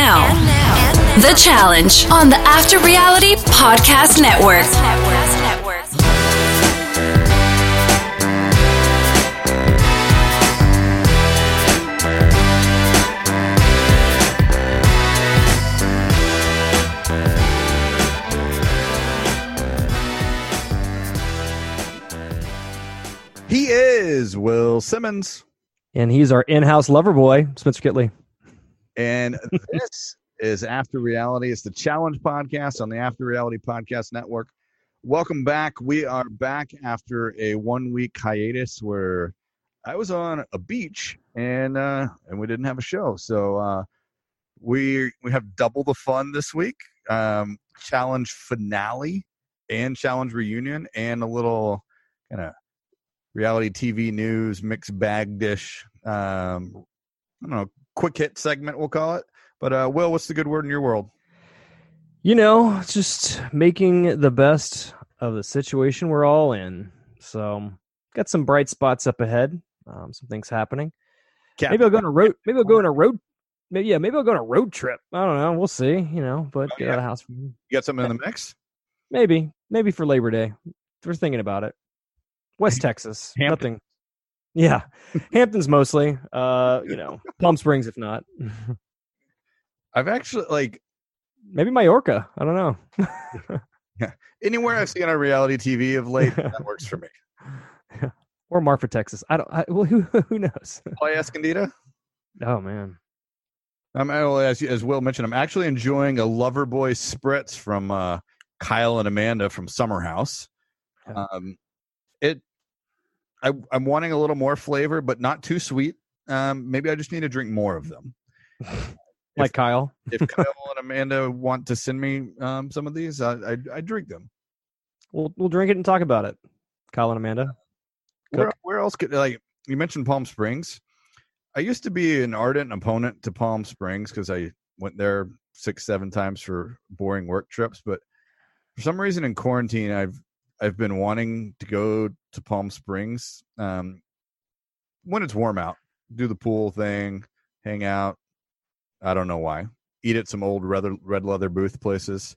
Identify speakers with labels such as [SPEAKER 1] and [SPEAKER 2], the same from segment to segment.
[SPEAKER 1] now, The Challenge on the After Reality Podcast Network.
[SPEAKER 2] He is Will Simmons,
[SPEAKER 3] And he's our in-house lover boy, Spencer Kitley.
[SPEAKER 2] And this is After Reality. It's the Challenge Podcast on the After Reality Podcast Network. Welcome back. We are back after a one-week hiatus where I was on a beach and uh, and we didn't have a show. So uh, we we have double the fun this week. Um, challenge finale and challenge reunion and a little kind of reality TV news mixed bag dish. Um, I don't know, quick hit segment we'll call it. But uh, Will, what's the good word in your world?
[SPEAKER 3] You know, it's just making the best of the situation we're all in. So, got some bright spots up ahead. Um, some things happening.
[SPEAKER 2] Cap-
[SPEAKER 3] Maybe I'll go on a road. Maybe I'll go on a road. Maybe yeah. Maybe I'll go on a road trip. I don't know. We'll see. You know, but
[SPEAKER 2] Oh,
[SPEAKER 3] get
[SPEAKER 2] yeah.
[SPEAKER 3] out of the house.
[SPEAKER 2] You got something in the mix?
[SPEAKER 3] Maybe. Maybe for Labor Day. We're thinking about it. West Texas.
[SPEAKER 2] Hampton.
[SPEAKER 3] Nothing. Yeah, Hamptons mostly. Uh, you know, Palm Springs if not.
[SPEAKER 2] I've actually like
[SPEAKER 3] Maybe Mallorca. I don't know.
[SPEAKER 2] Yeah, anywhere I've seen on reality TV of late, that works for me.
[SPEAKER 3] or Marfa, Texas. I don't. I, well, who who knows?
[SPEAKER 2] Playa Escondida.
[SPEAKER 3] Oh man.
[SPEAKER 2] I'm well, as, as Will mentioned, I'm actually enjoying a Loverboy spritz from uh, Kyle and Amanda from Summer House. Um, I, I'm wanting a little more flavor, but not too sweet. Um, maybe I just need to drink more of them.
[SPEAKER 3] Like Kyle.
[SPEAKER 2] If Kyle and Amanda want to send me um, some of these, I, I, I drink them.
[SPEAKER 3] We'll we'll drink it and talk about it. Kyle and Amanda.
[SPEAKER 2] Where, where else could like you mentioned Palm Springs? I used to be an ardent opponent to Palm Springs because I went there six, seven times for boring work trips. But for some reason in quarantine, I've I've been wanting to go to Palm Springs um, when it's warm out, do the pool thing, hang out. I don't know why. Eat at some old red, red leather booth places,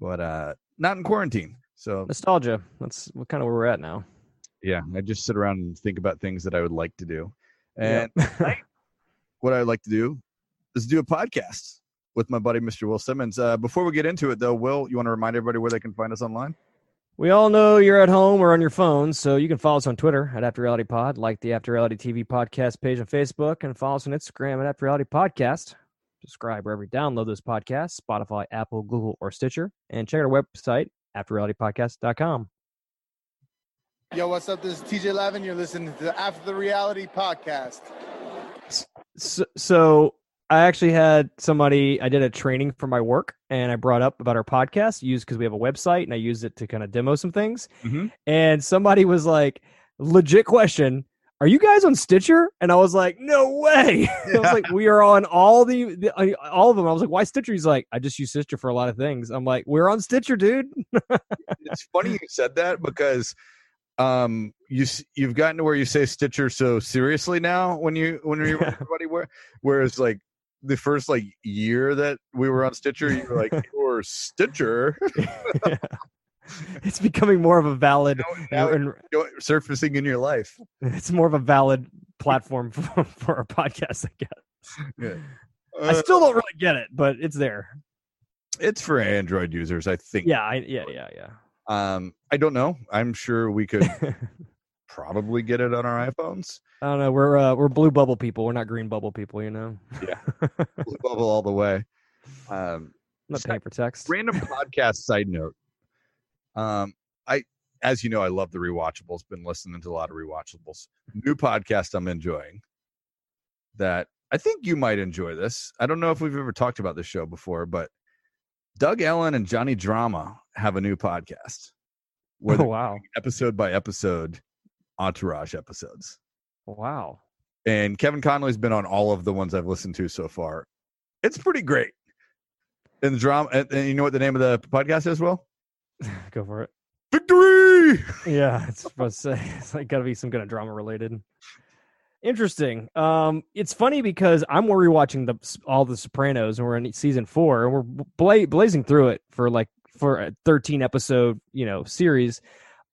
[SPEAKER 2] but uh, not in quarantine. So
[SPEAKER 3] Nostalgia. That's what kind of where we're at now.
[SPEAKER 2] yeah, I just sit around and think about things that I would like to do. And what I'd like to do is do a podcast with my buddy Mr. Will Simmons. Uh, before we get into it, though, Will, you want to remind everybody where they can find us online?
[SPEAKER 3] We all know you're at home or on your phone, so you can follow us on Twitter at After Reality Pod, like the After Reality TV podcast page on Facebook, and follow us on Instagram at After Reality Podcast. Subscribe wherever you download those podcasts, Spotify, Apple, Google, or Stitcher, and check out our website, afterrealitypodcast.com.
[SPEAKER 4] Yo, what's up? This is TJ Lavin. You're listening to the After the Reality podcast.
[SPEAKER 3] So, so I actually had somebody, I did a training for my work, and I brought up about our podcast, used because we have a website, and I used it to kind of demo some things.
[SPEAKER 2] Mhm.
[SPEAKER 3] And somebody was like, legit question. Are you guys on Stitcher? And I was like, no way. I was like, we are on all the, the uh, all of them. I was like, why Stitcher? He's like, I just use Stitcher for a lot of things. I'm like, we're on Stitcher, dude.
[SPEAKER 2] It's funny you said that because um, you you've gotten to where you say Stitcher so seriously now when you when you're
[SPEAKER 3] Yeah.
[SPEAKER 2] everybody. Where whereas like the first like year that we were on Stitcher, you were like, "You're Stitcher."
[SPEAKER 3] it's becoming more of a valid,
[SPEAKER 2] now
[SPEAKER 3] and
[SPEAKER 2] surfacing in your life.
[SPEAKER 3] it's more of a valid platform for, for our podcast, I guess.
[SPEAKER 2] Yeah.
[SPEAKER 3] I
[SPEAKER 2] Uh,
[SPEAKER 3] still don't really get it, but it's there.
[SPEAKER 2] it's for Android users, I think.
[SPEAKER 3] Yeah, I, yeah, yeah, yeah.
[SPEAKER 2] Um, I don't know. I'm sure we could probably get it on our iPhones.
[SPEAKER 3] I don't know. We're uh, we're blue bubble people. We're not green bubble people. You know.
[SPEAKER 2] Yeah. Blue Bubble all the way. Um,
[SPEAKER 3] not paying for text.
[SPEAKER 2] random podcast side note. Um, I, as you know, I love the rewatchables. Been listening to a lot of rewatchables. New podcast I'm enjoying. That I think you might enjoy this. I don't know if we've ever talked about this show before, but Doug Ellen and Johnny Drama have a new podcast. Where
[SPEAKER 3] Oh wow,
[SPEAKER 2] episode by episode entourage episodes.
[SPEAKER 3] wow.
[SPEAKER 2] And Kevin Connolly's been on all of the ones I've listened to so far. It's pretty great. And the drama, and, and you know what the name of the podcast is? Well,
[SPEAKER 3] Go for it.
[SPEAKER 2] Victory.
[SPEAKER 3] Yeah, it's supposed to say it's like got to be some kind of drama related. Interesting. Um, it's funny because I'm rewatching the all the Sopranos, and we're in season four, and we're bla- blazing through it for like for a 13 episode, you know, series.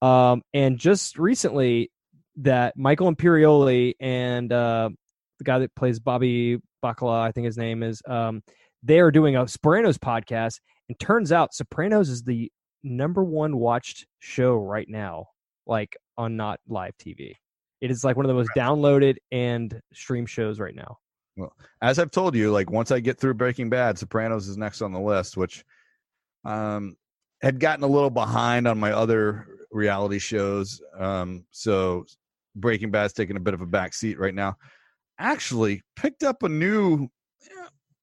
[SPEAKER 3] Um, and just recently, that Michael Imperioli and uh, the guy that plays Bobby Bacala, I think his name is, um, they are doing a Sopranos podcast, and turns out Sopranos is the number one watched show right now, like on not live TV. It is like one of the most downloaded and stream shows right now.
[SPEAKER 2] Well, as I've told you, like once I get through Breaking Bad, Sopranos is next on the list, which um had gotten a little behind on my other reality shows. Um, so Breaking Bad's taking a bit of a back seat right now. Actually, picked up a new,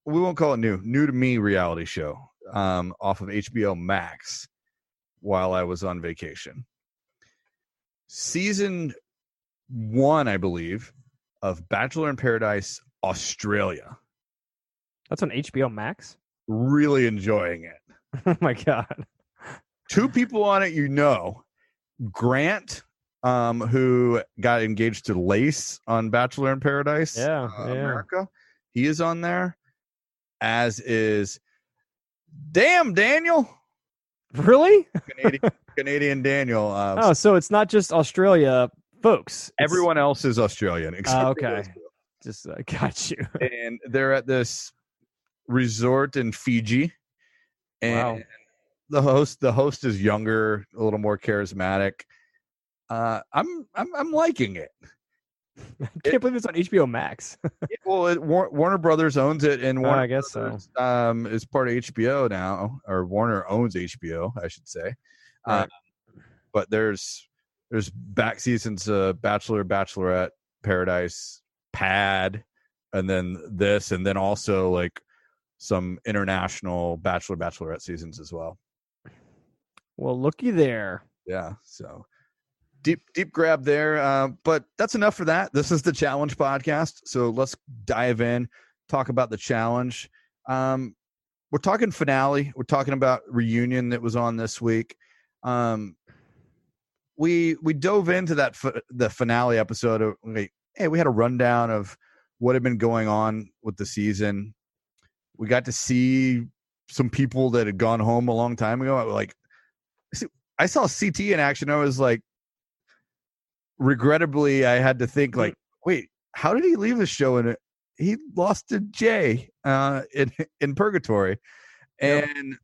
[SPEAKER 2] we won't call it new, new to me reality show um, off of HBO Max while I was on vacation. Season one, I believe, of Bachelor in Paradise Australia.
[SPEAKER 3] That's on HBO Max.
[SPEAKER 2] Really enjoying it.
[SPEAKER 3] Oh my god.
[SPEAKER 2] Two people on it you know. Grant, um, who got engaged to Lace on Bachelor in Paradise.
[SPEAKER 3] Yeah,
[SPEAKER 2] uh,
[SPEAKER 3] yeah.
[SPEAKER 2] America. He is on there. As is Damn Daniel.
[SPEAKER 3] Really?
[SPEAKER 2] Canadian, Canadian Daniel. Uh,
[SPEAKER 3] Oh, so it's not just Australia folks. It's-
[SPEAKER 2] everyone else is Australian except
[SPEAKER 3] Ah,
[SPEAKER 2] for
[SPEAKER 3] okay. just uh, got you.
[SPEAKER 2] and they're at this resort in Fiji. And
[SPEAKER 3] Wow.
[SPEAKER 2] The host the host is younger, a little more charismatic. Uh, I'm I'm I'm liking it.
[SPEAKER 3] I can't believe it's on HBO Max.
[SPEAKER 2] Yeah, well, it, Warner Brothers owns it, and
[SPEAKER 3] Oh,
[SPEAKER 2] Warner
[SPEAKER 3] I guess so.
[SPEAKER 2] Brothers, um, is part of HBO now, or Warner owns HBO, I should say.
[SPEAKER 3] Right.
[SPEAKER 2] Um, but there's there's back seasons of Bachelor, Bachelorette, Paradise, Pad, and then this, and then also like some international Bachelor, Bachelorette seasons as well.
[SPEAKER 3] Well, looky there.
[SPEAKER 2] Yeah, so deep deep grab there. Uh, but that's enough for that. This is the challenge podcast, so let's dive in, talk about the challenge. Um, we're talking finale. We're talking about reunion that was on this week. Um, we we dove into that fi- the finale episode. Of, like, hey, we had a rundown of what had been going on with the season. We got to see some people that had gone home a long time ago. Like I saw CT in action. I was like, regrettably, I had to think like, wait, how did he leave the show? And he lost to Jay uh, in in Purgatory,
[SPEAKER 3] Yep.
[SPEAKER 2] and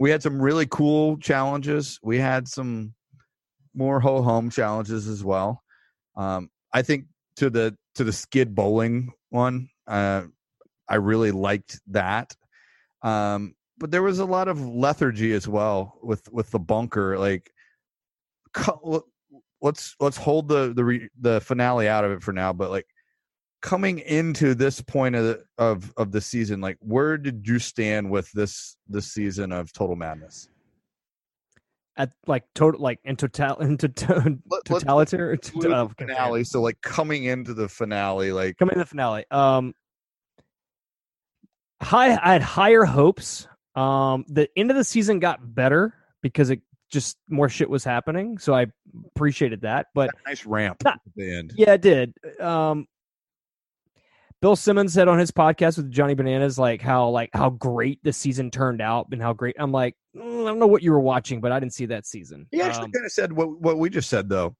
[SPEAKER 2] we had some really cool challenges. We had some more ho hum challenges as well. Um, I think to the to the skid bowling one, uh, I really liked that. Um, but there was a lot of lethargy as well with with the bunker. Like, let's let's hold the the re, the finale out of it for now. But like coming into this point of the, of of the season, like where did you stand with this this season of Total Madness?
[SPEAKER 3] At like total, like in total, in total, totalitarian. Uh,
[SPEAKER 2] finale. So like coming into the finale, like
[SPEAKER 3] coming to the finale. Um, high, I had higher hopes. Um, the end of the season got better because it just more shit was happening, so I appreciated that. But
[SPEAKER 2] nice ramp
[SPEAKER 3] Not-
[SPEAKER 2] at the end.
[SPEAKER 3] yeah, it did. Um, Bill Simmons said on his podcast with Johnny Bananas, like how like how great the season turned out and how great. I'm like, "Mm, I don't know what you were watching, but I didn't see that season.
[SPEAKER 2] He actually
[SPEAKER 3] Um,
[SPEAKER 2] kind of said what what we just said though.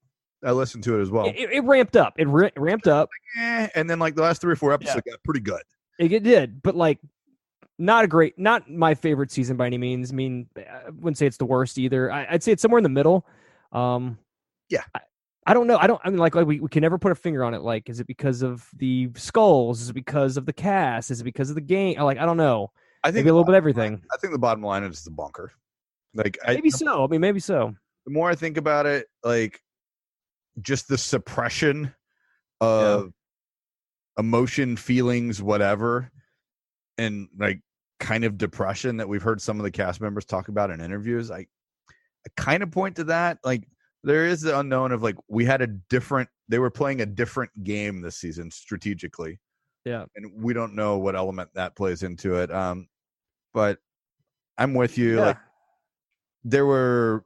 [SPEAKER 2] I listened to it as well.
[SPEAKER 3] it, it ramped up. It ra- ramped up.
[SPEAKER 2] Eh, and then like the last three or four episodes got pretty good.
[SPEAKER 3] It, it did, but like not a great, not my favorite season by any means. I mean, I wouldn't say it's the worst either. I, I'd say it's somewhere in the middle. Um,
[SPEAKER 2] Yeah.
[SPEAKER 3] I, I don't know. I don't. I mean, like, like we, we can never put a finger on it. Like, is it because of the skulls? Is it because of the cast? Is it because of the game? Like, I don't know.
[SPEAKER 2] I think
[SPEAKER 3] Maybe a little bit of
[SPEAKER 2] bottom line-
[SPEAKER 3] everything.
[SPEAKER 2] I think the bottom line is the bunker. Like I,
[SPEAKER 3] Maybe so. I mean, maybe so.
[SPEAKER 2] the more I think about it, like just the suppression of emotion, feelings, whatever, and like kind of depression that we've heard some of the cast members talk about in interviews. I I kind of point to that. Like there is the unknown of like we had a different they were playing a different game this season strategically.
[SPEAKER 3] Yeah.
[SPEAKER 2] And we don't know what element that plays into it. Um but I'm with you.
[SPEAKER 3] Yeah.
[SPEAKER 2] Like there were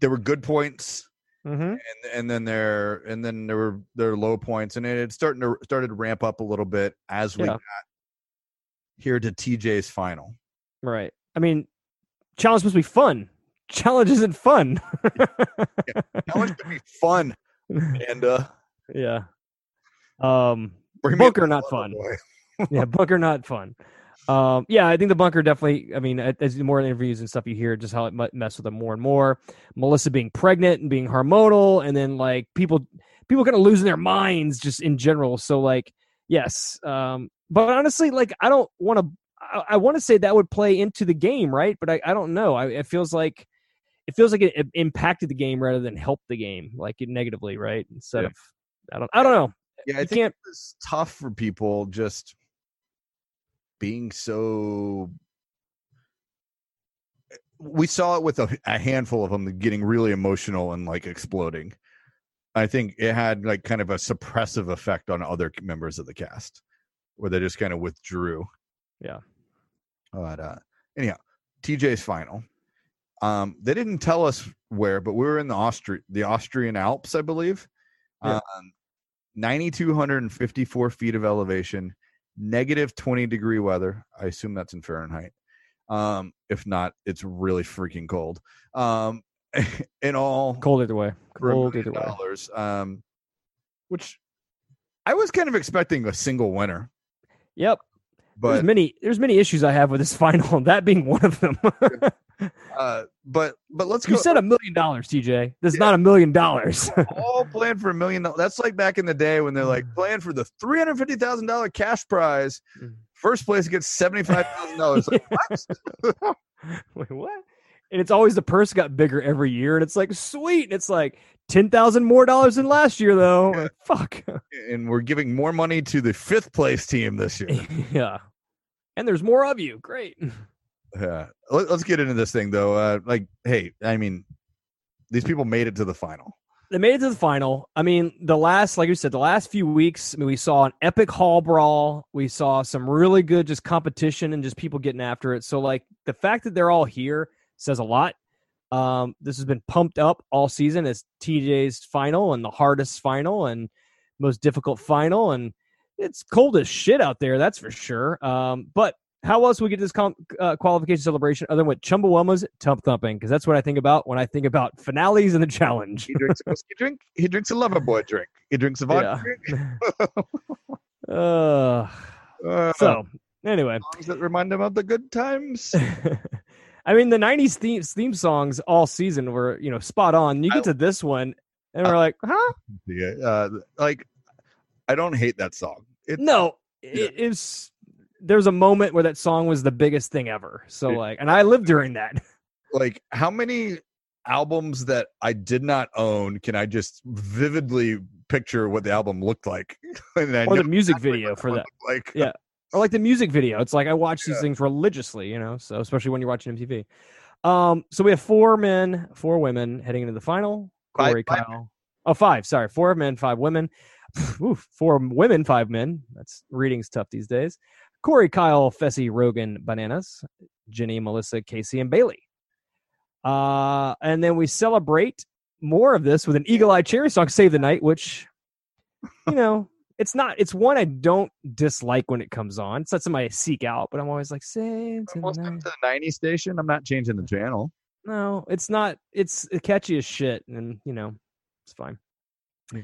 [SPEAKER 2] there were good points
[SPEAKER 3] Mm-hmm.
[SPEAKER 2] and and then there and then there were there were low points, and it had starting to started to ramp up a little bit as we
[SPEAKER 3] Yeah.
[SPEAKER 2] got here to TJ's final.
[SPEAKER 3] Right. I mean, challenge supposed to be fun. Challenge isn't fun.
[SPEAKER 2] Challenge to be fun, and uh,
[SPEAKER 3] yeah. Um. Bunker not fun. Yeah, bunker not fun. Um, yeah, I think the bunker definitely. I mean, as the more interviews and stuff you hear, just how it messed with them more and more. Melissa being pregnant and being hormonal, and then like people, people kind of losing their minds just in general. So like, yes, um, but honestly, like I don't want to. I, I want to say that would play into the game, right? But I, I don't know. I, it feels like it feels like it, it impacted the game rather than helped the game, like it negatively, right? Instead
[SPEAKER 2] Yeah.
[SPEAKER 3] of, I don't, I don't know.
[SPEAKER 2] Yeah, I
[SPEAKER 3] You
[SPEAKER 2] think
[SPEAKER 3] can't-
[SPEAKER 2] it was tough for people just being so. We saw it with a, a handful of them getting really emotional and like exploding. I think it had like kind of a suppressive effect on other members of the cast, where they just kind of withdrew.
[SPEAKER 3] Yeah.
[SPEAKER 2] But uh, anyhow, TJ's final. Um, they didn't tell us where, but we were in the Austri- the Austrian Alps, I believe.
[SPEAKER 3] Yeah.
[SPEAKER 2] Um, 9,254 feet of elevation, negative 20 degree weather. I assume that's in Fahrenheit. Um, if not, it's really freaking cold. Um, in all,
[SPEAKER 3] Cold either way. Cold either way.
[SPEAKER 2] dollars, um, which I was kind of expecting a single winner,
[SPEAKER 3] Yep. there's many there's many issues I have with this final, that being one of them.
[SPEAKER 2] uh, but but let's
[SPEAKER 3] you
[SPEAKER 2] go.
[SPEAKER 3] said a million dollars, TJ. This is
[SPEAKER 2] Yeah.
[SPEAKER 3] not a million dollars.
[SPEAKER 2] all playing for a million. dollars. That's like back in the day when they're like playing for the three hundred fifty thousand dollar cash prize.
[SPEAKER 3] Mm.
[SPEAKER 2] First place gets seventy five thousand dollars. Like?
[SPEAKER 3] Wait, what? And it's always the purse got bigger every year, and it's like sweet. And it's like ten thousand more dollars than last year, though. Like, fuck.
[SPEAKER 2] and we're giving more money to the fifth place team this year.
[SPEAKER 3] yeah. And there's more of you. Great.
[SPEAKER 2] Yeah. Let, us get into this thing though. Uh, like, hey, I mean, these people made it to the final.
[SPEAKER 3] they made it to the final. I mean, the last, like you said, the last few weeks, I mean, we saw an epic hall brawl. We saw some really good just competition and just people getting after it. So, like, the fact that they're all here says a lot. Um, this has been pumped up all season as TJ's final and the hardest final and most difficult final. And it's cold as shit out there, that's for sure. Um, but how else we get this com- uh, qualification celebration other than with Chumbawamba's tump thumping? Because that's what I think about when I think about finales and the challenge.
[SPEAKER 2] He drinks a whiskey drink. He drinks a lover boy drink. He drinks a vodka drink.
[SPEAKER 3] uh,
[SPEAKER 2] Uh,
[SPEAKER 3] so anyway,
[SPEAKER 2] songs that remind him of the good times.
[SPEAKER 3] I mean the '90s theme theme songs all season were you know spot on. You get to this one, and we're like, huh?
[SPEAKER 2] Yeah, uh, like I don't hate that song. It,
[SPEAKER 3] No, it is. There's a moment where that song was the biggest thing ever. So
[SPEAKER 2] Yeah.
[SPEAKER 3] like, and I lived during that.
[SPEAKER 2] like how many albums that I did not own can I just vividly picture what the album looked like? and
[SPEAKER 3] Or the music
[SPEAKER 2] exactly
[SPEAKER 3] video for that.
[SPEAKER 2] Like
[SPEAKER 3] Yeah. Or like the music video. It's like I watch these
[SPEAKER 2] Yeah.
[SPEAKER 3] things religiously, you know. So especially when you're watching MTV. Um, so we have four men, four women heading into the final. Cory,
[SPEAKER 2] five
[SPEAKER 3] Kyle. Oh, five. Sorry, four men, five women. Oof, four women, five men. That's reading's tough these days. Cory, Kyle, Fessy, Rogan, Bananas, Jenny, Melissa, Kaycee, and Bayleigh. Uh, and then we celebrate more of this with an Eagle Eye Cherry song, Save the Night, which, you know, it's not, it's one I don't dislike when it comes on. It's not something I seek out, but I'm always like, the
[SPEAKER 2] almost to the 90 station. I'm not changing the channel.
[SPEAKER 3] No, it's not, it's catchy as shit, and, you know, it's fine. Hmm.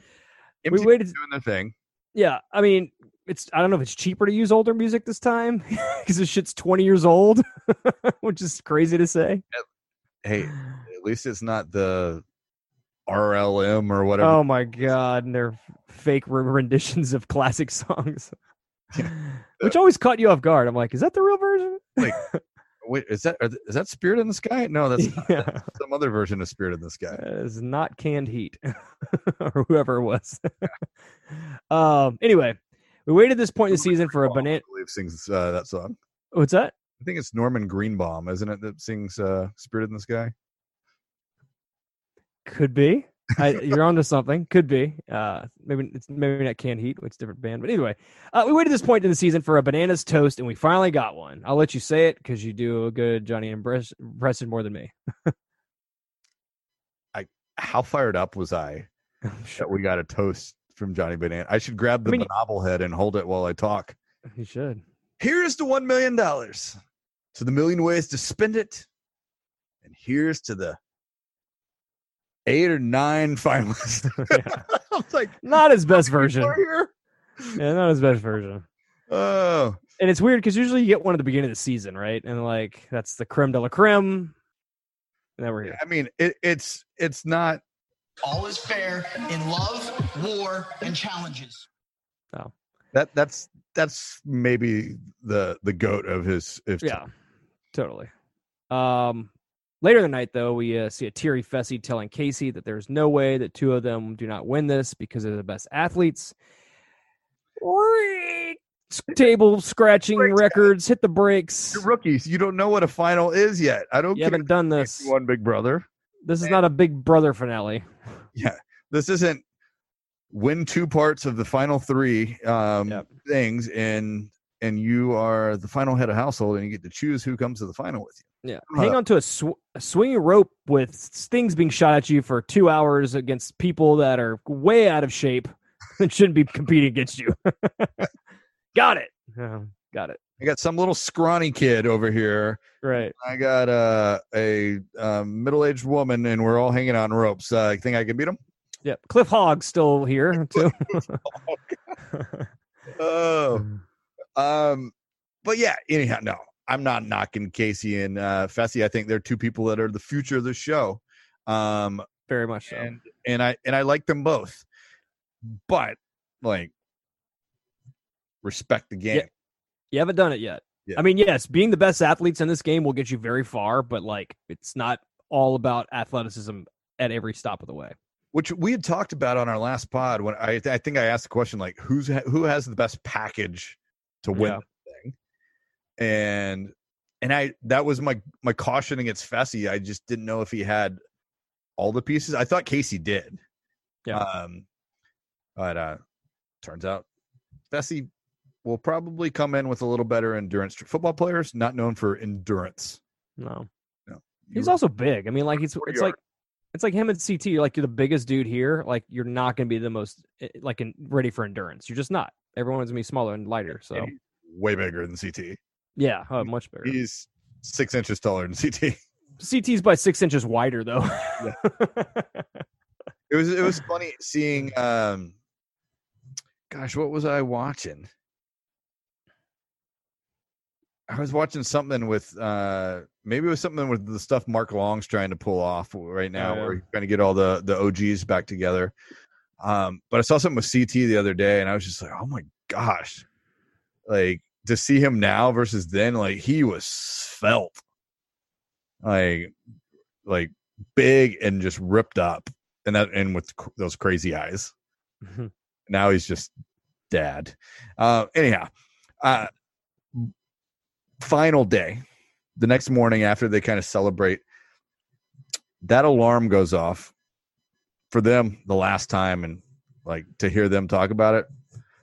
[SPEAKER 2] We
[SPEAKER 3] waited,
[SPEAKER 2] doing their thing.
[SPEAKER 3] yeah, I mean, it's, I don't know if it's cheaper to use older music this time because this shit's 20 years old, which is crazy to say.
[SPEAKER 2] Hey, at least it's not the RLM or whatever.
[SPEAKER 3] Oh my god, and they're fake renditions of classic songs, which always caught you off guard. I'm like, is that the real version?
[SPEAKER 2] Wait, is that th- is that Spirit in the Sky? No, that's not.
[SPEAKER 3] yeah,
[SPEAKER 2] That's some other version of Spirit in the Sky.
[SPEAKER 3] is not canned heat or whoever it was. um. Anyway, we waited this point in the season for a banana.
[SPEAKER 2] Believe sings uh, that song.
[SPEAKER 3] What's that?
[SPEAKER 2] I think it's Norman Greenbaum, isn't it, that sings uh, "Spirit in the Sky"?
[SPEAKER 3] Could be. I, you're onto something. Could be. Uh, maybe it's maybe not canned heat, which is different band. But anyway, uh, we waited this point in the season for a bananas toast, and we finally got one. I'll let you say it because you do a good Johnny impress- impression more than me.
[SPEAKER 2] I how fired up was I that we got a toast from Johnny Banana? I should grab the
[SPEAKER 3] I mean-
[SPEAKER 2] bobblehead and hold it while I talk.
[SPEAKER 3] You should.
[SPEAKER 2] Here's to one million dollars. To the million ways to spend it. And here's to the eight or nine finalists.
[SPEAKER 3] Yeah.
[SPEAKER 2] I was like,
[SPEAKER 3] Not his best version. Yeah, not his best version.
[SPEAKER 2] Oh,
[SPEAKER 3] And it's weird because usually you get one at the beginning of the season, right? And like that's the creme de la creme. And then we're here.
[SPEAKER 2] I mean, it, it's it's not
[SPEAKER 5] All is fair in love, war, and challenges.
[SPEAKER 2] that that's that's maybe the the goat of his. his
[SPEAKER 3] Yeah, totally. Um, later in the night, though, we uh, see a teary Fessy telling Kaycee that there's no way that two of them do not win this because they're the best athletes. Table scratching records, hit the brakes.
[SPEAKER 2] You're rookies. You don't know what a final is yet. I don't
[SPEAKER 3] You haven't done this.
[SPEAKER 2] One Big Brother.
[SPEAKER 3] This is not a Big Brother finale.
[SPEAKER 2] Yeah, this isn't win two parts of the final three um,
[SPEAKER 3] Yep.
[SPEAKER 2] things, and and you are the final head of household, and you get to choose who comes to the final with you.
[SPEAKER 3] Yeah,
[SPEAKER 2] Uh,
[SPEAKER 3] hang on to a, sw- a swinging rope with things being shot at you for two hours against people that are way out of shape and shouldn't be competing against you. got it. Yeah, got it.
[SPEAKER 2] I got some little scrawny kid over here.
[SPEAKER 3] Right.
[SPEAKER 2] I got uh, a um, middle-aged woman, and we're all hanging on ropes. Uh, you think I can beat him?
[SPEAKER 3] Yep. Cliff Hogg's still here too.
[SPEAKER 2] Oh, um, but yeah. Anyhow, no, I'm not knocking Kaycee and uh, Fessy. I think they're two people that are the future of the show. Um,
[SPEAKER 3] Very much so.
[SPEAKER 2] and and I and I like them both, but like respect the game.
[SPEAKER 3] You haven't done it yet.
[SPEAKER 2] Yeah.
[SPEAKER 3] I mean, yes, being the best athletes in this game will get you very far, but like it's not all about athleticism at every stop of the way.
[SPEAKER 2] Which we had talked about on our last pod when I I think I asked the question like who's who has the best package to win
[SPEAKER 3] Yeah.
[SPEAKER 2] the thing, and and I that was my my caution against Fessy. I just didn't know if he had all the pieces. I thought Kaycee did.
[SPEAKER 3] Yeah.
[SPEAKER 2] Um, but uh, turns out Fessy will probably come in with a little better endurance. Football players not known for endurance.
[SPEAKER 3] No.
[SPEAKER 2] No,
[SPEAKER 3] He's also big. I mean, like he's it's like it's like him and CT. You're like you're the biggest dude here. Like you're not going to be the most eh, like in, ready for endurance. You're just not. Everyone's gonna be smaller and lighter. So
[SPEAKER 2] and way bigger than CT.
[SPEAKER 3] yeah, oh, much bigger.
[SPEAKER 2] He's six inches taller than CT.
[SPEAKER 3] CT's by six inches wider though.
[SPEAKER 2] It was it was funny seeing um gosh, what was I watching? I was watching something with uh maybe it was something with the stuff Mark Long's trying to pull off right now
[SPEAKER 3] yeah.
[SPEAKER 2] where he's trying to get all the the OGs back together. Um but I saw something with CT the other day and I was just like, "Oh my gosh." Like to see him now versus then like he was felt, Like like big and just ripped up and that and with c- those crazy eyes now he's just dad uh anyhow uh final day the next morning after they kind of celebrate that alarm goes off for them the last time and like to hear them talk about it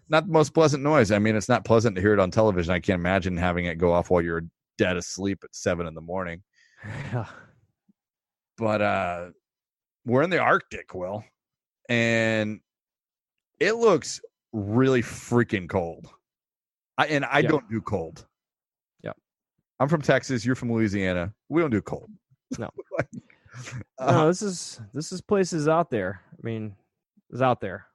[SPEAKER 2] not the most pleasant noise i mean it's not pleasant to hear it on television i can't imagine having it go off while you're dead asleep at seven in the morning
[SPEAKER 3] yeah.
[SPEAKER 2] but uh we're in the arctic will and it looks really freaking cold I, and i
[SPEAKER 3] Yeah.
[SPEAKER 2] don't do cold. I'm from texas you're from louisiana we don't do cold
[SPEAKER 3] No.
[SPEAKER 2] Uh,
[SPEAKER 3] no, this is this is places out there. I mean, is out there.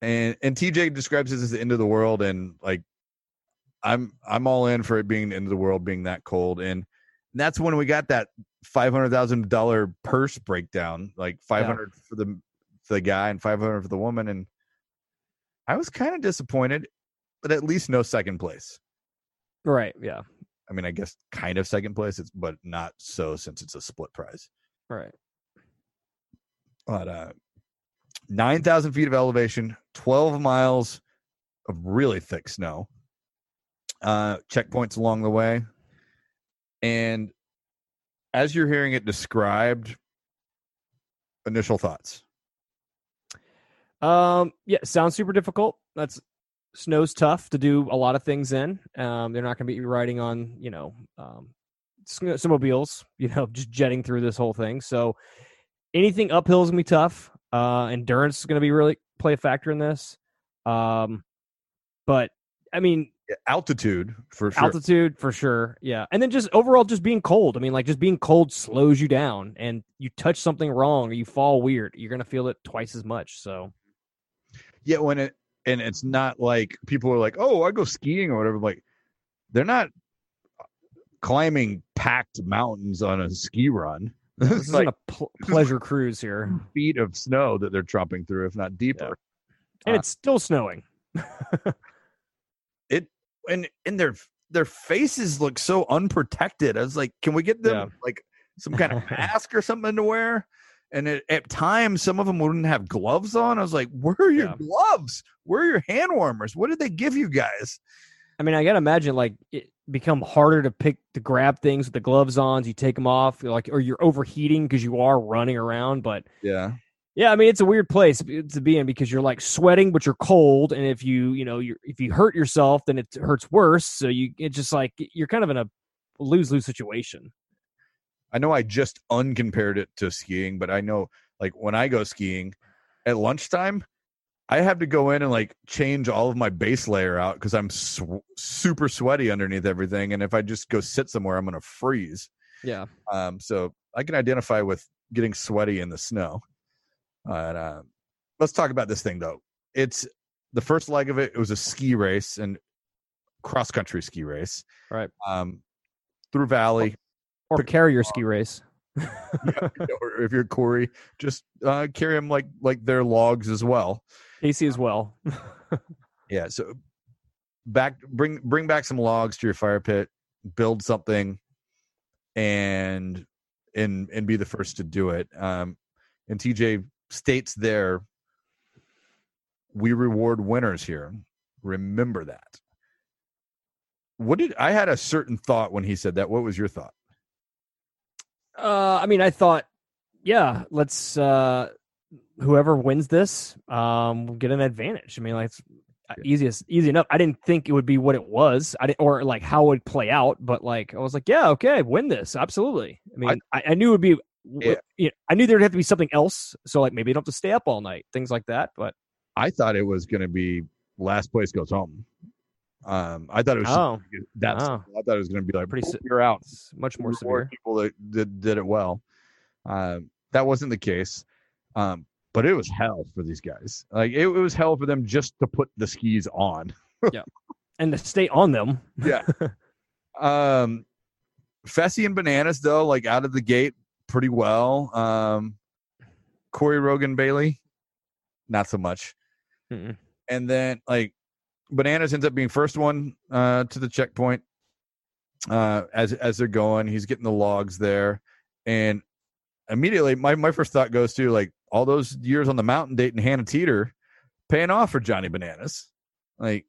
[SPEAKER 2] and and tj describes this as the end of the world and like i'm i'm all in for it being the end of the world being that cold and that's when we got that five hundred thousand dollar purse breakdown like 500 for the for the guy and 500 for the woman and i was kind of disappointed but at least no second place
[SPEAKER 3] Right. Yeah.
[SPEAKER 2] I mean i guess kind of second place it's but not so since it's a split prize
[SPEAKER 3] Right.
[SPEAKER 2] but uh 9,000 feet of elevation, 12 miles of really thick snow, uh, checkpoints along the way. And as you're hearing it described, initial thoughts.
[SPEAKER 3] Um. Yeah. Sounds super difficult. That's snow's tough to do a lot of things in. Um. They're not going to be riding on you know um sn- snowmobiles. You know, just jetting through this whole thing. So anything uphill is gonna be tough. Uh, endurance is gonna be really play a factor in this. Um, but I mean,
[SPEAKER 2] altitude for sure.
[SPEAKER 3] altitude for sure yeah and then just overall just being cold i mean like just being cold slows you down and you touch something wrong or you fall weird you're gonna feel it twice as much so
[SPEAKER 2] Yeah, when it and it's not like people are like, "Oh, I go skiing or whatever." Like they're not climbing packed mountains on a ski run.
[SPEAKER 3] this isn't
[SPEAKER 2] like
[SPEAKER 3] a pl- pleasure cruise here
[SPEAKER 2] feet of snow that they're trumping through, if not deeper.
[SPEAKER 3] and
[SPEAKER 2] Uh,
[SPEAKER 3] it's still snowing it
[SPEAKER 2] And and their their faces look so unprotected. I was like, "Can we get them
[SPEAKER 3] Yeah.
[SPEAKER 2] like some kind of mask or something to wear?" And it, at times, some of them wouldn't have gloves on. I was like, "Where are your
[SPEAKER 3] Yeah.
[SPEAKER 2] gloves? Where are your hand warmers? What did they give you guys?"
[SPEAKER 3] i mean i gotta imagine like it become harder to pick to grab things with the gloves on you take them off you're like or you're overheating because you are running around but
[SPEAKER 2] Yeah,
[SPEAKER 3] Yeah, I mean it's a weird place to be in because you're like sweating, but you're cold, and if you you know you if you hurt yourself, then it hurts worse. So you it's just like you're kind of in a lose lose situation.
[SPEAKER 2] I know I just uncompared it to skiing, but I know like when I go skiing at lunchtime, I have to go in and like change all of my base layer out because I'm sw- super sweaty underneath everything. And if I just go sit somewhere, I'm going to freeze.
[SPEAKER 3] Yeah,
[SPEAKER 2] Um, so I can identify with getting sweaty in the snow. But uh, let's talk about this thing though. It's the first leg of it. It was a ski race and cross country ski race.
[SPEAKER 3] Right.
[SPEAKER 2] Um, through valley.
[SPEAKER 3] Or carry carrier ski race.
[SPEAKER 2] or if you're Cory, just uh, carry them like like they're logs as well.
[SPEAKER 3] Kaycee as well.
[SPEAKER 2] Yeah. So back bring bring back some logs to your fire pit, build something, and and and be the first to do it. Um, and TJ states there, we reward winners here. Remember that. What did I had a certain thought when he said that? What was your thought?
[SPEAKER 3] Uh, I mean, I thought, yeah, let's uh, whoever wins this, um, will get an advantage. I mean, like it's uh, easiest, easy enough. I didn't think it would be what it was. I didn't, or like how it would play out. But like, I was like, yeah, okay, win this, absolutely. I mean, I, I, knew it would be.
[SPEAKER 2] Yeah.
[SPEAKER 3] You know, I knew there'd have to be something else. So like, maybe you don't have to stay up all night, things like that. But
[SPEAKER 2] I thought it was going to be last place goes home. Um, I thought it was
[SPEAKER 3] oh,
[SPEAKER 2] that.
[SPEAKER 3] Oh.
[SPEAKER 2] I thought it was going to be like
[SPEAKER 3] Pretty se-
[SPEAKER 2] You're out.
[SPEAKER 3] it's much more severe.
[SPEAKER 2] People that did, did it well. Um, that wasn't the case. Um, but it was hell for these guys. Like it, it was hell for them just to put the skis on.
[SPEAKER 3] Yeah, and to stay on them.
[SPEAKER 2] Yeah. um, Fessy and Bananas though, like out of the gate, pretty well. Um, Cory Rogan Bayleigh, not so much.
[SPEAKER 3] Mm-mm.
[SPEAKER 2] And then like Bananas ends up being first one uh, to the checkpoint uh, as as they're going. He's getting the logs there, and immediately my my first thought goes to like all those years on the mountain dating Hannah Teter, paying off for Johnny Bananas. Like,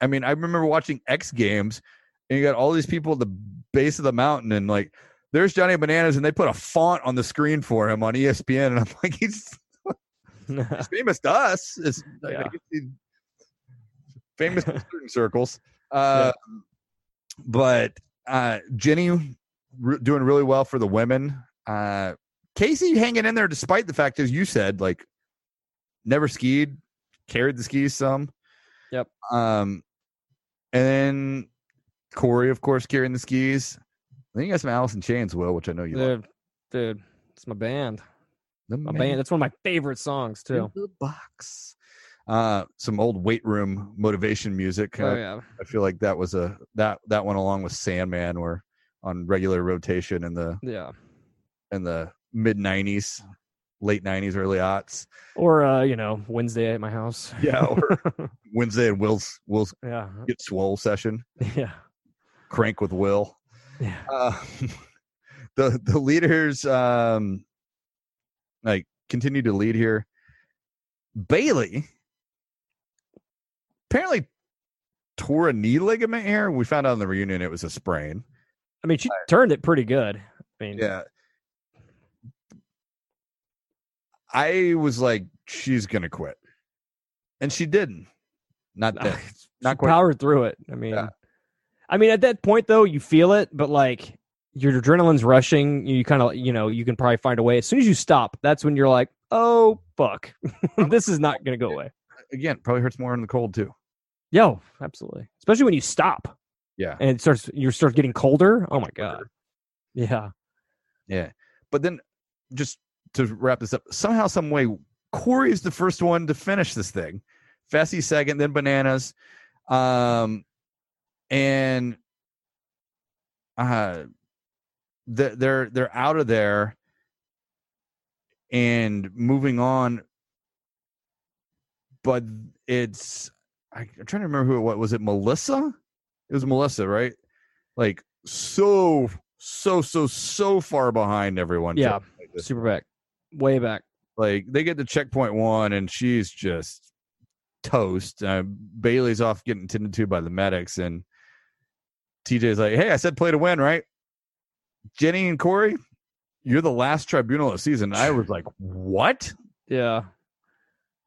[SPEAKER 2] I mean, I remember watching X Games, and you got all these people at the base of the mountain, and like. There's Johnny Bananas, and they put a font on the screen for him on ESPN, and I'm like, he's he's famous to us. It's
[SPEAKER 3] Yeah.
[SPEAKER 2] Famous in certain circles. Uh, But uh, Jenny re- doing really well for the women. Uh, Kaycee hanging in there despite the fact, as you said, like never skied, carried the skis some.
[SPEAKER 3] Yep.
[SPEAKER 2] Um, and then Cory, of course, carrying the skis. Then you got some Alice in Chains, Will, which I know you love.
[SPEAKER 3] dude, dude, it's my band.
[SPEAKER 2] The
[SPEAKER 3] My
[SPEAKER 2] man
[SPEAKER 3] band. That's one of my favorite songs
[SPEAKER 2] in
[SPEAKER 3] too.
[SPEAKER 2] the box. Uh, some old weight room motivation music. Uh,
[SPEAKER 3] Oh yeah.
[SPEAKER 2] I feel like that was a that that one along with Sandman were on regular rotation in the
[SPEAKER 3] Yeah.
[SPEAKER 2] in the mid '90s, late '90s, early aughts.
[SPEAKER 3] Or uh, you know, Wednesday at my house.
[SPEAKER 2] Yeah, or Wednesday and Will's Will's
[SPEAKER 3] yeah.
[SPEAKER 2] get swole session,
[SPEAKER 3] Yeah.
[SPEAKER 2] crank with Will.
[SPEAKER 3] Yeah.
[SPEAKER 2] Uh, the the leaders um like continue to lead here. Bailey apparently tore a knee ligament here. We found out in the reunion it was a sprain.
[SPEAKER 3] I mean, she turned it pretty good. I mean,
[SPEAKER 2] Yeah. I was like, she's gonna quit, and she didn't. Not that. Not quite.
[SPEAKER 3] powered through it. I mean,
[SPEAKER 2] Yeah.
[SPEAKER 3] I mean, at that point though, you feel it, but like, your adrenaline's rushing. You kind of, you know, you can probably find a way. As soon as you stop, that's when you're like, oh fuck, this is not going to go away.
[SPEAKER 2] Again, probably hurts more in the cold too.
[SPEAKER 3] Yo, absolutely. Especially when you stop
[SPEAKER 2] Yeah.
[SPEAKER 3] and it starts, you start getting colder. Oh my god. Yeah.
[SPEAKER 2] Yeah. But then just to wrap this up, somehow, some way, Cory's the first one to finish this thing. Fessy second, then bananas. Um and uh th- they're they're out of there and moving on. But it's I, I'm trying to remember who it was. Was it Melissa? It was Melissa, right? Like so so so so far behind everyone.
[SPEAKER 3] Yeah.
[SPEAKER 2] Like.
[SPEAKER 3] Super back. Way back.
[SPEAKER 2] Like, they get to checkpoint one and she's just toast. Uh, Bayleigh's off getting tended to by the medics, and TJ's like, "Hey, I said play to win, right?" Jenny and Cory, you're the last tribunal of the season. I was like, "What?"
[SPEAKER 3] Yeah.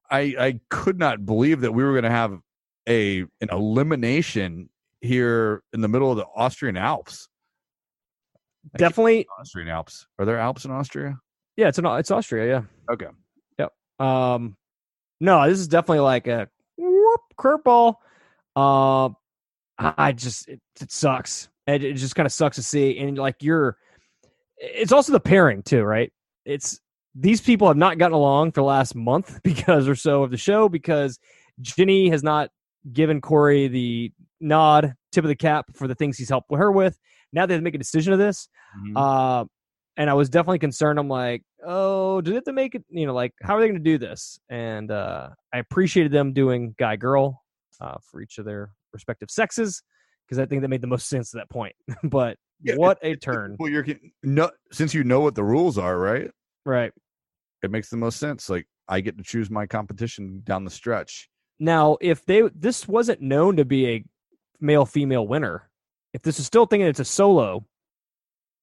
[SPEAKER 2] I I could not believe that we were going to have a an elimination here in the middle of the Austrian Alps. I
[SPEAKER 3] Definitely.
[SPEAKER 2] Austrian Alps. Are there Alps in Austria?
[SPEAKER 3] Yeah. It's an, it's Austria. Yeah.
[SPEAKER 2] Okay.
[SPEAKER 3] Yep. Um, no, this is definitely like a whoop curveball. Uh, I just it, it sucks. It, it just kind of sucks to see, and like you're, it's also the pairing too, right? It's these people have not gotten along for the last month because or so of the show because Jenny has not given Cory the nod, tip of the cap for the things he's helped her with. Now they have to make a decision of this.
[SPEAKER 2] Mhm.
[SPEAKER 3] Uh, and I was definitely concerned. I'm like, oh, do they have to make it? You know, like how are they going to do this? And uh, I appreciated them doing guy girl uh, for each of their respective sexes because I think that made the most sense at that point. but
[SPEAKER 2] Yeah,
[SPEAKER 3] what a turn,
[SPEAKER 2] Well, you're no since you know what the rules are, right?
[SPEAKER 3] right?
[SPEAKER 2] It makes the most sense. Like I get to choose my competition down the stretch.
[SPEAKER 3] Now, if they this wasn't known to be a male female winner, if this is still thinking it's a solo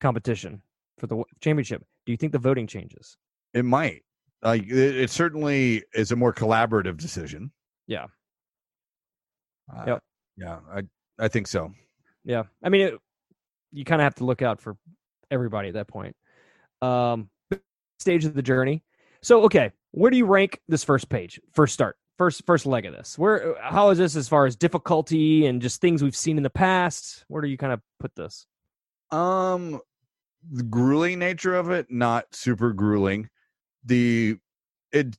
[SPEAKER 3] competition for the championship, do you think the voting changes?
[SPEAKER 2] It might. Like it, it certainly is a more collaborative decision.
[SPEAKER 3] Yeah.
[SPEAKER 2] Uh,
[SPEAKER 3] Yep.
[SPEAKER 2] Yeah, I I think so.
[SPEAKER 3] Yeah, I mean, it, you kind of have to look out for everybody at that point. Um, stage of the journey. So, okay, where do you rank this first page? First start, first first leg of this. Where how is this as far as difficulty and just things we've seen in the past? Where do you kind of put this?
[SPEAKER 2] Um, the grueling nature of it, not super grueling. The it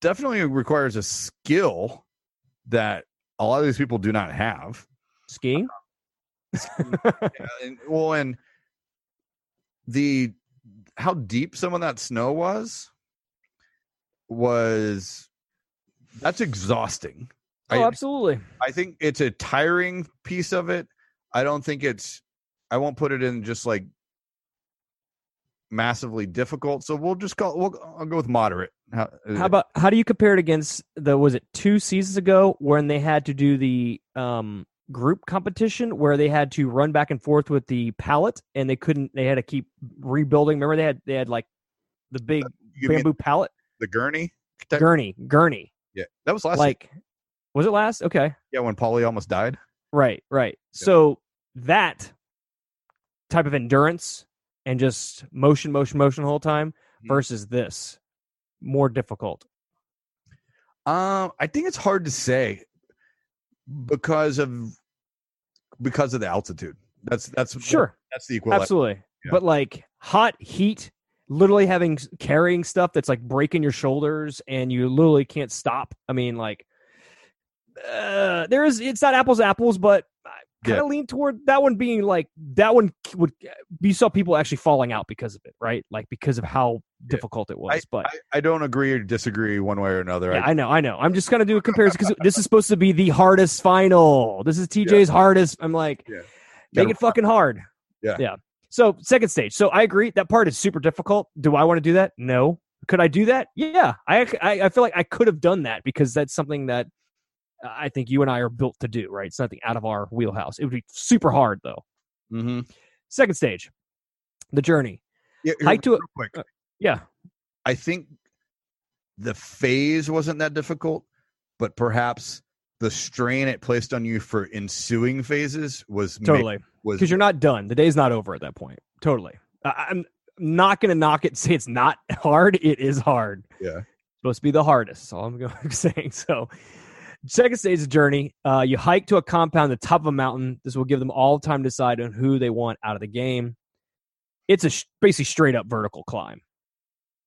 [SPEAKER 2] definitely requires a skill that a lot of these people do not have.
[SPEAKER 3] Skiing.
[SPEAKER 2] Yeah, and, well, and the how deep some of that snow was was that's exhausting.
[SPEAKER 3] oh,
[SPEAKER 2] I,
[SPEAKER 3] absolutely.
[SPEAKER 2] I think it's a tiring piece of it. I don't think it's. I won't put it in just like massively difficult. So we'll just call. We'll. I'll go with moderate. How,
[SPEAKER 3] How about how do you compare it against the was it two seasons ago when they had to do the um group competition where they had to run back and forth with the pallet and they couldn't they had to keep rebuilding. Remember they had they had like the big
[SPEAKER 2] you
[SPEAKER 3] bamboo pallet
[SPEAKER 2] the gurney?
[SPEAKER 3] Gurney gurney
[SPEAKER 2] Yeah, that was last.
[SPEAKER 3] like was it last okay
[SPEAKER 2] yeah, when Paulie almost died.
[SPEAKER 3] right right
[SPEAKER 2] Yeah.
[SPEAKER 3] so that type of endurance and just motion motion motion the whole time
[SPEAKER 2] Mhm.
[SPEAKER 3] versus this more difficult
[SPEAKER 2] Um, I think it's hard to say because of because of the altitude. That's that's
[SPEAKER 3] sure
[SPEAKER 2] That's the equivalent.
[SPEAKER 3] Absolutely.
[SPEAKER 2] Yeah.
[SPEAKER 3] But like hot heat, literally having carrying stuff that's like breaking your shoulders and you literally can't stop. I mean, like uh, there is it's not apples apples, but I kind of lean toward that one being like that one would you saw people actually falling out because of it, right? Like because of how difficult it was. but
[SPEAKER 2] I, I don't agree or disagree one way or another.
[SPEAKER 3] yeah,
[SPEAKER 2] I,
[SPEAKER 3] I know, I know. I'm just gonna do a comparison because this is supposed to be the hardest final. This is TJ's hardest. I'm like,
[SPEAKER 2] Yeah.
[SPEAKER 3] make it fucking hard.
[SPEAKER 2] Yeah.
[SPEAKER 3] Yeah. So second stage. So I agree that part is super difficult. Do I want to do that? No. Could I do that? Yeah. I I, I feel like I could have done that because that's something that I think you and I are built to do. Right. It's nothing out of our wheelhouse. It would be super hard though.
[SPEAKER 2] Mhm.
[SPEAKER 3] Second stage, the journey.
[SPEAKER 2] Yeah,
[SPEAKER 3] Hike to it. uh, Yeah.
[SPEAKER 2] I think the phase wasn't that difficult, but perhaps the strain it placed on you for ensuing phases was
[SPEAKER 3] Totally.
[SPEAKER 2] was
[SPEAKER 3] Because you're not done. The day's not over at that point. Totally. I'm not going to knock it. Say it's not hard. It is hard.
[SPEAKER 2] Yeah.
[SPEAKER 3] It's supposed to be the hardest. That's all I'm going saying. So, second stage of journey, uh, you hike to a compound at the top of a mountain. This will give them all time to decide on who they want out of the game. It's a sh- basically straight up vertical climb.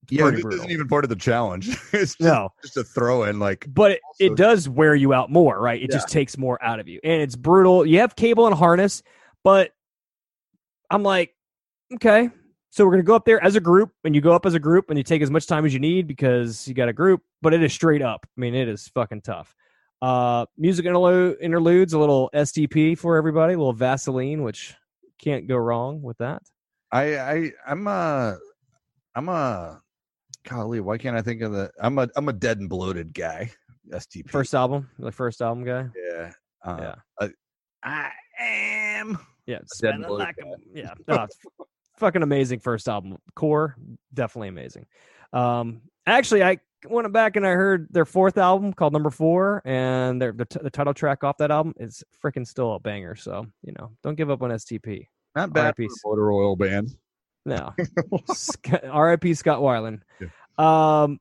[SPEAKER 2] Yeah. This
[SPEAKER 3] brutal.
[SPEAKER 2] isn't even part of the challenge. it's just,
[SPEAKER 3] no,
[SPEAKER 2] just a throw in. Like
[SPEAKER 3] but it, it does wear you out more, right? It just takes more out of you, and it's brutal. You have cable and harness, but I'm like, okay, so we're gonna go up there as a group, and you go up as a group, and you take as much time as you need because you got a group. But it is straight up. I mean, it is fucking tough. Uh, music interlude, interludes, a little STP for everybody, a little Vaseline, which can't go wrong with that.
[SPEAKER 2] I I I'm a I'm a golly. Why can't I think of the? I'm a I'm a dead and bloated guy. STP.
[SPEAKER 3] First album, the first album guy.
[SPEAKER 2] Yeah. Uh,
[SPEAKER 3] Yeah.
[SPEAKER 2] I, I am.
[SPEAKER 3] Yeah,
[SPEAKER 2] dead and bloated
[SPEAKER 3] like a- yeah. No, fucking amazing first album. Core, definitely amazing. Um, actually, I went back and I heard their fourth album called Number Four, and their the, t- the title track off that album is freaking still a banger. So you know, don't give up on STP.
[SPEAKER 2] Not bad for motor oil band.
[SPEAKER 3] No, R.I.P. Scott Weiland. Um.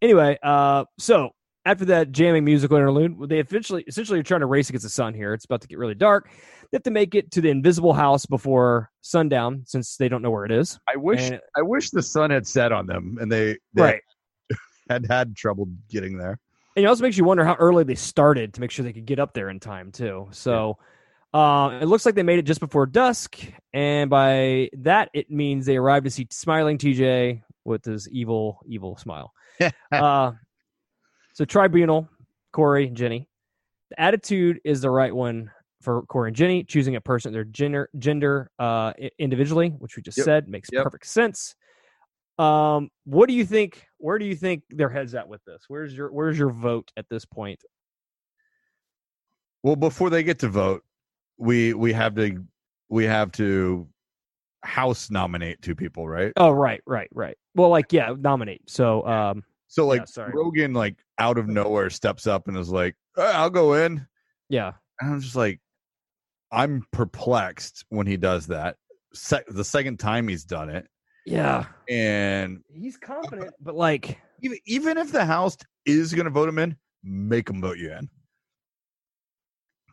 [SPEAKER 3] Anyway, uh, so after that jamming musical interlude, they eventually essentially are trying to race against the sun here. It's about to get really dark. They have to make it to the invisible house before sundown, since they don't know where it is.
[SPEAKER 2] I wish
[SPEAKER 3] And-
[SPEAKER 2] I wish the sun had set on them and they, they
[SPEAKER 3] Right.
[SPEAKER 2] had had trouble getting there.
[SPEAKER 3] And it also makes you wonder how early they started to make sure they could get up there in time too. So uh, it looks like they made it just before dusk, and by that it means they arrived to see smiling TJ with his evil, evil smile. uh, so tribunal, Cory and Jenny. The attitude is the right one for Cory and Jenny, choosing a person their gender gender uh, individually, which we just
[SPEAKER 2] Yep.
[SPEAKER 3] said makes
[SPEAKER 2] Yep.
[SPEAKER 3] perfect sense. Um, what do you think? Where do you think their heads at with this? Where's your Where's your vote at this point?
[SPEAKER 2] Well, before they get to vote, we we have to we have to house nominate two people, right?
[SPEAKER 3] Oh, right, right, right. Well, like yeah, nominate. So, um,
[SPEAKER 2] So like
[SPEAKER 3] Yeah, sorry.
[SPEAKER 2] Rogan like out of nowhere steps up and is like, "Uh, "I'll go in."
[SPEAKER 3] yeah,
[SPEAKER 2] And I'm just like, I'm perplexed when he does that. Se- the second time he's done it,
[SPEAKER 3] yeah.
[SPEAKER 2] and
[SPEAKER 3] He's confident, but like,
[SPEAKER 2] even even if the House is going to vote him in, make him vote you in.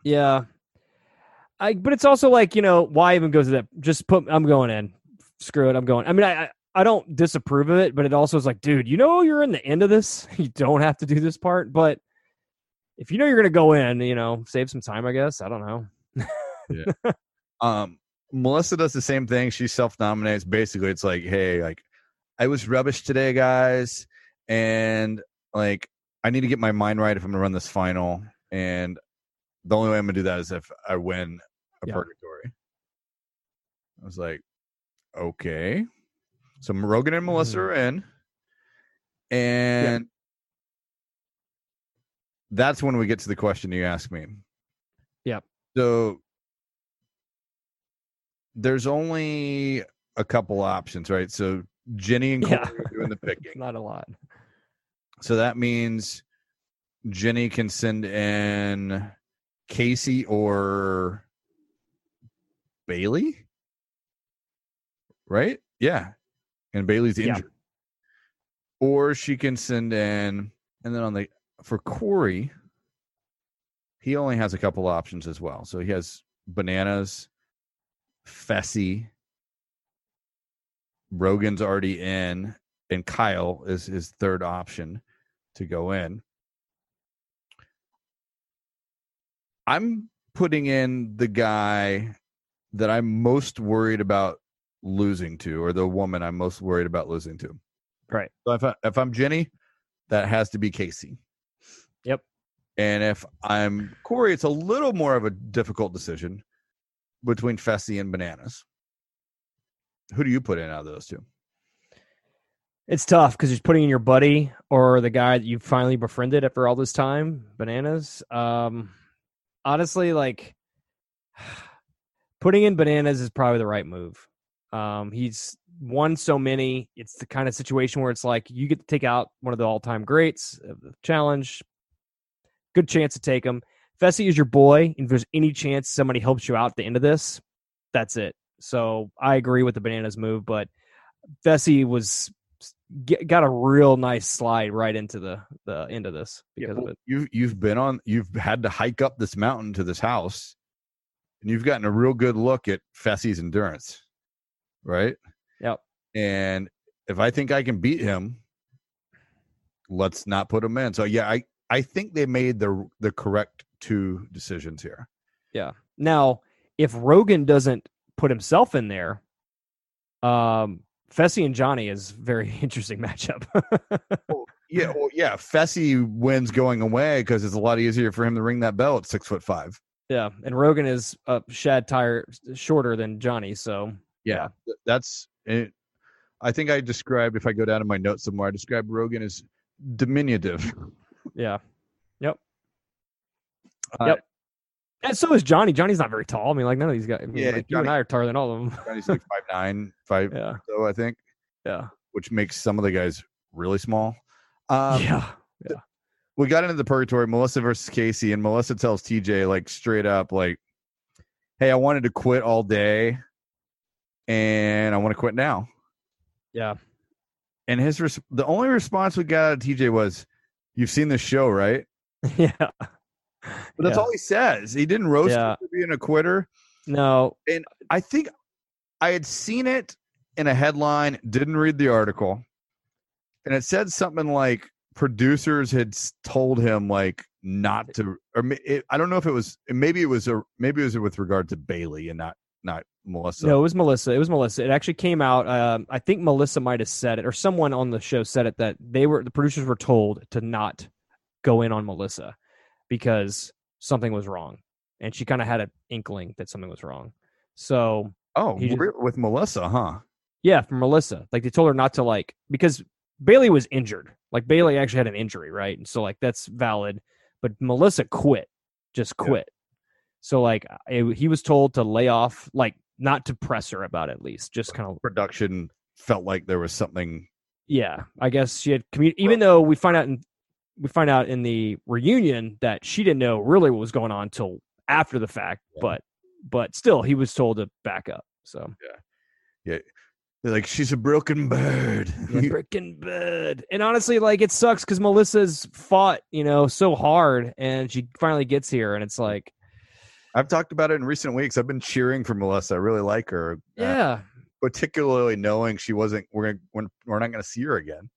[SPEAKER 3] yeah. I, but it's also like you know why even go to that? Just put I'm going in. Screw it, I'm going. I mean, I I- I don't disapprove of it, but it also is like, dude, you know you're in the end of this. You don't have to do this part, but if you know you're gonna go in, you know, save some time. I guess I don't know.
[SPEAKER 2] Um, Melissa does the same thing. She self nominates. Basically, it's like, hey, like I was rubbish today, guys, and like I need to get my mind right if I'm gonna run this final. And the only way I'm gonna do that is if I win a
[SPEAKER 3] Yeah.
[SPEAKER 2] purgatory. I was like, okay. So Rogan and Melissa
[SPEAKER 3] Mhm.
[SPEAKER 2] are in, and that's when we get to the question you asked me.
[SPEAKER 3] Yep.
[SPEAKER 2] So there's only a couple options, right? So Jenny and Cory
[SPEAKER 3] Yeah.
[SPEAKER 2] are doing the picking.
[SPEAKER 3] Not a lot.
[SPEAKER 2] So that means Jenny can send in Kaycee or Bayleigh, right? Yeah, and Bayleigh's
[SPEAKER 3] Yeah.
[SPEAKER 2] injured, or she can send in, and then on the for Cory, he only has a couple options as well. So he has bananas, Fessy, Rogan's already in, and Kyle is his third option to go in. I'm putting in the guy that I'm most worried about losing to, or the woman I'm most worried about losing to.
[SPEAKER 3] Right.
[SPEAKER 2] So if I, if I'm Jenny, that has to be Kaycee.
[SPEAKER 3] Yep.
[SPEAKER 2] And if I'm Cory, it's a little more of a difficult decision between Fessy and Bananas. Who do you put in out of those two?
[SPEAKER 3] It's tough because you're putting in your buddy or the guy that you finally befriended after all this time. Bananas. Um, honestly, like putting in bananas is probably the right move. Um, he's won so many. It's the kind of situation where it's like you get to take out one of the all-time greats of the challenge. Good chance to take him. Fessy is your boy. And if there's any chance somebody helps you out at the end of this, that's it. So I agree with the bananas move, but Fessy was get, got a real nice slide right into the the end of this because
[SPEAKER 2] well,
[SPEAKER 3] of it.
[SPEAKER 2] You've you've been on. You've had to hike up this mountain to this house, and you've gotten a real good look at Fessy's endurance, right?
[SPEAKER 3] Yep.
[SPEAKER 2] And if I think I can beat him, let's not put him in. So yeah, I I think they made the the correct two decisions here.
[SPEAKER 3] Yeah. Now, if Rogan doesn't put himself in there, um, Fessy and Johnny is very interesting matchup.
[SPEAKER 2] Yeah, well, yeah. Fessy wins going away because it's a lot easier for him to ring that bell at six foot five.
[SPEAKER 3] Yeah, and Rogan is a shad tire shorter than Johnny, so
[SPEAKER 2] Yeah, th- that's it. I think I described if I go down to my notes somewhere, I described Rogan as diminutive.
[SPEAKER 3] yeah. Yep.
[SPEAKER 2] Uh,
[SPEAKER 3] Yep. And so is Johnny. Johnny's not very tall. I mean, like none of these guys. I mean,
[SPEAKER 2] Yeah,
[SPEAKER 3] like, you and I are taller than all of them.
[SPEAKER 2] Johnny's like five nine, five
[SPEAKER 3] Yeah.
[SPEAKER 2] so I think,
[SPEAKER 3] Yeah.
[SPEAKER 2] which makes some of the guys really small. Um,
[SPEAKER 3] yeah.
[SPEAKER 2] We got into the purgatory, Melissa versus Kaycee, and Melissa tells TJ like straight up, like, "Hey, I wanted to quit all day, and I want to quit now."
[SPEAKER 3] Yeah.
[SPEAKER 2] And his res- the only response we got out of TJ was, "You've seen the show, right?"
[SPEAKER 3] Yeah.
[SPEAKER 2] But that's
[SPEAKER 3] Yeah.
[SPEAKER 2] all he says. He didn't roast
[SPEAKER 3] Yeah.
[SPEAKER 2] for being a quitter.
[SPEAKER 3] No.
[SPEAKER 2] And I think I had seen it in a headline, didn't read the article, and it said something like producers had told him like not to, or it, I don't know if it was, maybe it was a, maybe it was with regard to Bayleigh and not not Melissa.
[SPEAKER 3] No, it was Melissa. It was Melissa. It actually came out. Um, I think Melissa might have said it, or someone on the show said it that they were the producers were told to not go in on Melissa because something was wrong, and she kind of had an inkling that something was wrong. So
[SPEAKER 2] Oh,
[SPEAKER 3] just-
[SPEAKER 2] with Melissa, huh?
[SPEAKER 3] yeah, from Melissa, like they told her not to like because Bayleigh was injured. Like Bayleigh actually had an injury, right? And so like that's valid, but Melissa quit, just
[SPEAKER 2] Yeah.
[SPEAKER 3] quit. So like it, he was told to lay off, like not to press her about it, at least, just kind of
[SPEAKER 2] Production felt like there was something.
[SPEAKER 3] yeah. I guess she had commu- even though we find out in we find out in the reunion that she didn't know really what was going on until after the fact,
[SPEAKER 2] Yeah.
[SPEAKER 3] but but still he was told to back up. So
[SPEAKER 2] They're like she's a broken bird.
[SPEAKER 3] broken bird, And honestly, like it sucks because Melissa's fought, you know, so hard, and she finally gets here, and it's like,
[SPEAKER 2] I've talked about it in recent weeks. I've been cheering for Melissa. I really like her. Uh,
[SPEAKER 3] yeah,
[SPEAKER 2] particularly knowing she wasn't. We're gonna, we're, we're not going to see her again.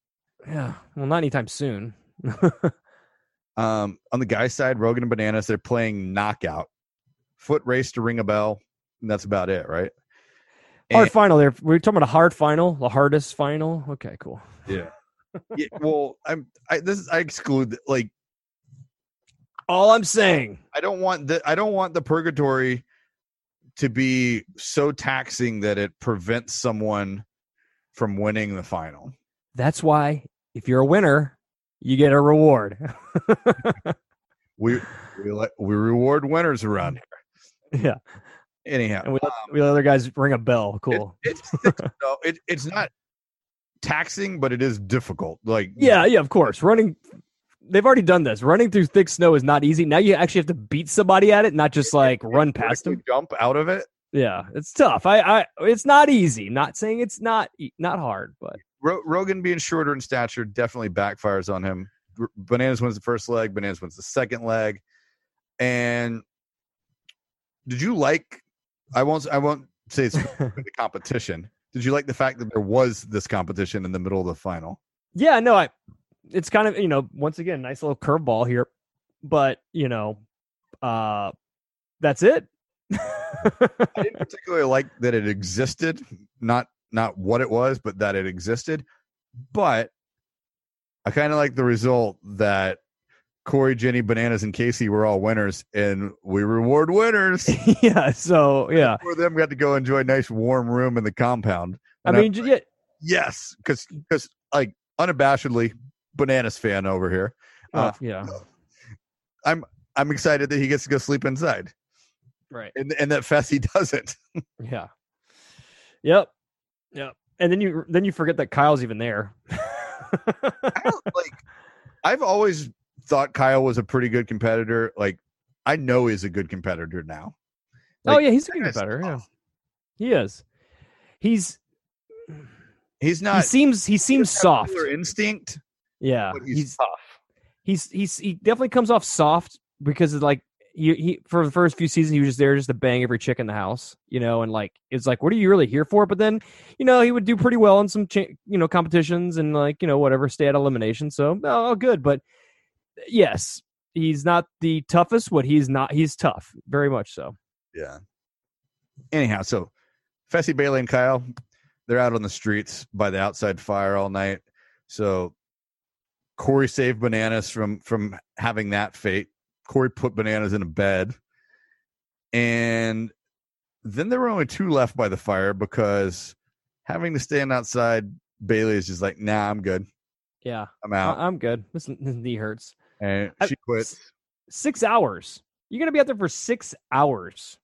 [SPEAKER 3] yeah. Well, not anytime soon.
[SPEAKER 2] Um, on the guy side, Rogan and Bananas, they're playing knockout, foot race to ring a bell, and that's about it, right?
[SPEAKER 3] Hard
[SPEAKER 2] And-
[SPEAKER 3] final. There, we're talking about a hard final, the hardest final. Okay, cool.
[SPEAKER 2] yeah. yeah. Well, I'm. I this is, I exclude like
[SPEAKER 3] All I'm saying,
[SPEAKER 2] I don't want the I don't want the purgatory to be so taxing that it prevents someone from winning the final.
[SPEAKER 3] that's why if you're a winner, you get a reward.
[SPEAKER 2] We we let we reward winners around here.
[SPEAKER 3] yeah,
[SPEAKER 2] Anyhow,
[SPEAKER 3] and we let, um, we let other guys ring a bell. Cool.
[SPEAKER 2] it's it's no, it, it's not taxing, but it is difficult. Like
[SPEAKER 3] Yeah, yeah, of course. Running they've already done this. Running through thick snow is not easy. Now you actually have to beat somebody at it, not just like run past them.
[SPEAKER 2] jump out of it.
[SPEAKER 3] Yeah, it's tough. I I it's not easy. Not saying it's not not hard, but
[SPEAKER 2] Ro- Rogan being shorter in stature definitely backfires on him. R- Bananas wins the first leg. Bananas wins the second leg. And did you like? I won't. I won't say it's the competition. Did you like the fact that there was this competition in the middle of the final?
[SPEAKER 3] yeah, no, I it's kind of, you know, once again, nice little curveball here. But, you know, uh that's it.
[SPEAKER 2] I didn't particularly like that it existed. Not not what it was, but that it existed. But I kind of like the result that Cory, Jenny, Bananas, and Kaycee were all winners, and we reward winners.
[SPEAKER 3] yeah, so yeah.
[SPEAKER 2] Four of them got to go enjoy a nice warm room in the compound.
[SPEAKER 3] I mean, j- yeah,
[SPEAKER 2] yes, because because like unabashedly, Bananas fan over here.
[SPEAKER 3] uh,
[SPEAKER 2] Uh,
[SPEAKER 3] yeah.
[SPEAKER 2] I'm excited that he gets to go sleep inside,
[SPEAKER 3] Right.
[SPEAKER 2] and and that Fessy doesn't.
[SPEAKER 3] Yeah. Yep. Yep. And then you then you forget that Kyle's even there.
[SPEAKER 2] I don't like. I've always thought Kyle was a pretty good competitor. Like I know he's a good competitor now.
[SPEAKER 3] oh yeah, he's a good better. Yeah, he is. He's
[SPEAKER 2] He's not.
[SPEAKER 3] he seems he seems
[SPEAKER 2] doesn't
[SPEAKER 3] soft.
[SPEAKER 2] instinct,
[SPEAKER 3] Yeah,
[SPEAKER 2] but he's,
[SPEAKER 3] he's
[SPEAKER 2] tough.
[SPEAKER 3] he's he's he definitely comes off soft because like you he for the first few seasons he was just there just to bang every chick in the house, you know, and like it's like what are you really here for? But then you know he would do pretty well in some cha- you know competitions and like you know whatever stay at elimination. So oh good, but yes, he's not the toughest. What he's not, he's tough, very much so.
[SPEAKER 2] Yeah. Anyhow, so Fessy Bayleigh and Kyle, they're out on the streets by the outside fire all night. So Cory saved bananas from from having that fate. Cory put bananas in a bed. And then there were only two left by the fire because having to stand outside, Bayleigh is just like, nah, I'm good.
[SPEAKER 3] Yeah,
[SPEAKER 2] I'm
[SPEAKER 3] I-
[SPEAKER 2] out.
[SPEAKER 3] I'm good. This, this knee hurts.
[SPEAKER 2] And she quits.
[SPEAKER 3] six hours. You're gonna be out there for six hours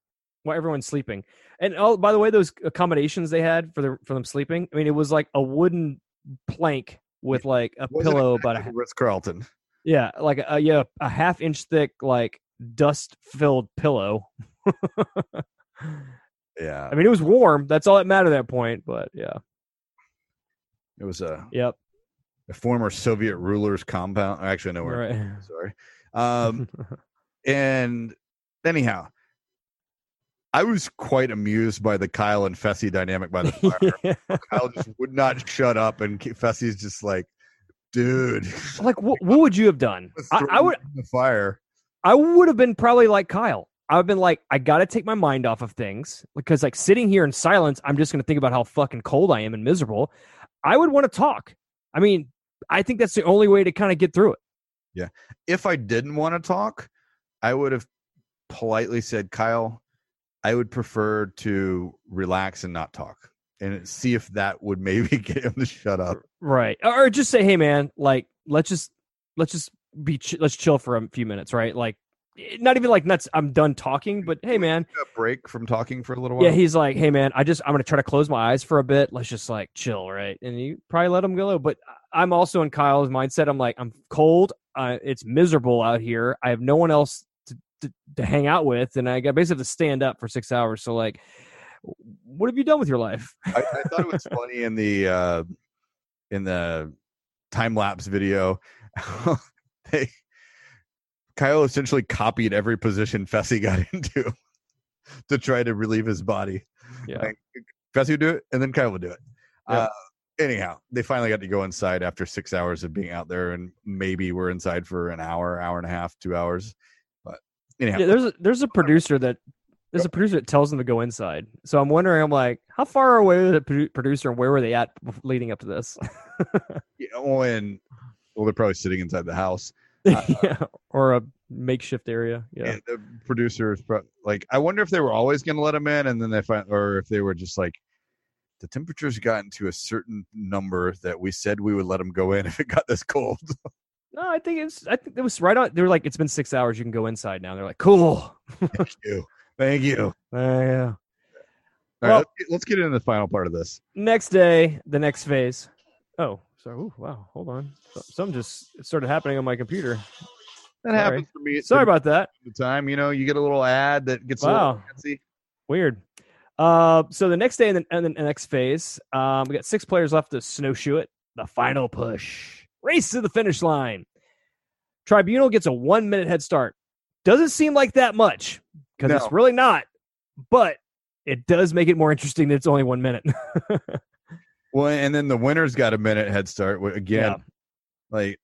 [SPEAKER 3] while everyone's sleeping. And oh, by the way, those accommodations they had for the for them sleeping. I mean, it was like a wooden plank with like a
[SPEAKER 2] Wasn't
[SPEAKER 3] pillow about a
[SPEAKER 2] Ritz Carlton.
[SPEAKER 3] yeah, like a yeah a half inch thick like dust filled pillow.
[SPEAKER 2] Yeah.
[SPEAKER 3] I mean, it was warm. That's all that mattered at that point. But yeah,
[SPEAKER 2] It was a,
[SPEAKER 3] yep,
[SPEAKER 2] a former Soviet ruler's compound. Actually, no, where
[SPEAKER 3] right.
[SPEAKER 2] sorry. Um, and anyhow, I was quite amused by the Kyle and Fessy dynamic by the fire.
[SPEAKER 3] Yeah.
[SPEAKER 2] Kyle just would not shut up, and Fessy's just like, dude,
[SPEAKER 3] Like, what, what would you have done? I, I would.
[SPEAKER 2] the fire.
[SPEAKER 3] I would have been probably like Kyle. I've been like, I got to take my mind off of things because, like, sitting here in silence, I'm just going to think about how fucking cold I am and miserable. I would want to talk. I mean, I think that's the only way to kind of get through it. Yeah.
[SPEAKER 2] If I didn't want to talk, I would have politely said, Kyle, I would prefer to relax and not talk, and see if that would maybe get him to shut up.
[SPEAKER 3] Right. Or just say, hey, man, like, let's just, let's just be, ch- let's chill for a few minutes, right? Like, not even like nuts. I'm done talking, but hey, man,
[SPEAKER 2] A break from talking for a little while.
[SPEAKER 3] Yeah, he's like, "Hey man, I just I'm gonna try to close my eyes for a bit. Let's just like chill, right?" And you probably let him go. But I'm also in Kyle's mindset. I'm like, I'm cold. Uh, it's miserable out here. I have no one else to, to, to hang out with, and I got basically have to stand up for six hours. So like, what have you done with your life?
[SPEAKER 2] I, I thought it was funny in the uh, in the time lapse video. they Kyle essentially copied every position Fessy got into to try to relieve his body.
[SPEAKER 3] Yeah,
[SPEAKER 2] Like, Fessy would do it, and then Kyle would do it.
[SPEAKER 3] Yep.
[SPEAKER 2] Uh, anyhow, they finally got to go inside after six hours of being out there, and maybe we're inside for an hour, hour and a half, two hours. But anyhow,
[SPEAKER 3] yeah. There's a, there's a producer that there's a producer that tells them to go inside. So I'm wondering, I'm like, how far away was the producer, and where were they at leading up to this?
[SPEAKER 2] yeah, oh, and well, they're probably sitting inside the house. Uh,
[SPEAKER 3] yeah, or a makeshift area. Yeah.
[SPEAKER 2] and the producers like i wonder if they were always going to let him in and then they find or if they were just like the temperature's gotten to a certain number that we said we would let him go in if it got this cold
[SPEAKER 3] No, I think it's. I think it was right on. They were like, "It's been six hours. You can go inside now." They're like, "Cool."
[SPEAKER 2] thank you thank you
[SPEAKER 3] Uh, yeah.
[SPEAKER 2] all
[SPEAKER 3] Well-
[SPEAKER 2] right let's get, let's get into the final part of this
[SPEAKER 3] Next day, the next phase. Oh, sorry. Ooh, wow. Hold on. So- Something just started happening on my computer.
[SPEAKER 2] that
[SPEAKER 3] Sorry.
[SPEAKER 2] happens for me
[SPEAKER 3] Sorry about that.
[SPEAKER 2] the time you know you get a little ad that gets a
[SPEAKER 3] Wow.
[SPEAKER 2] little fancy
[SPEAKER 3] Weird. Uh, so the next day in the, in the next phase, um, we got six players left to snowshoe it. The final push, race to the finish line. Tribunal gets a one minute head start. Doesn't seem like that much because
[SPEAKER 2] No.
[SPEAKER 3] it's really not, but it does make it more interesting that it's only one minute.
[SPEAKER 2] well and then the winner's got a minute head start again
[SPEAKER 3] Yeah.
[SPEAKER 2] like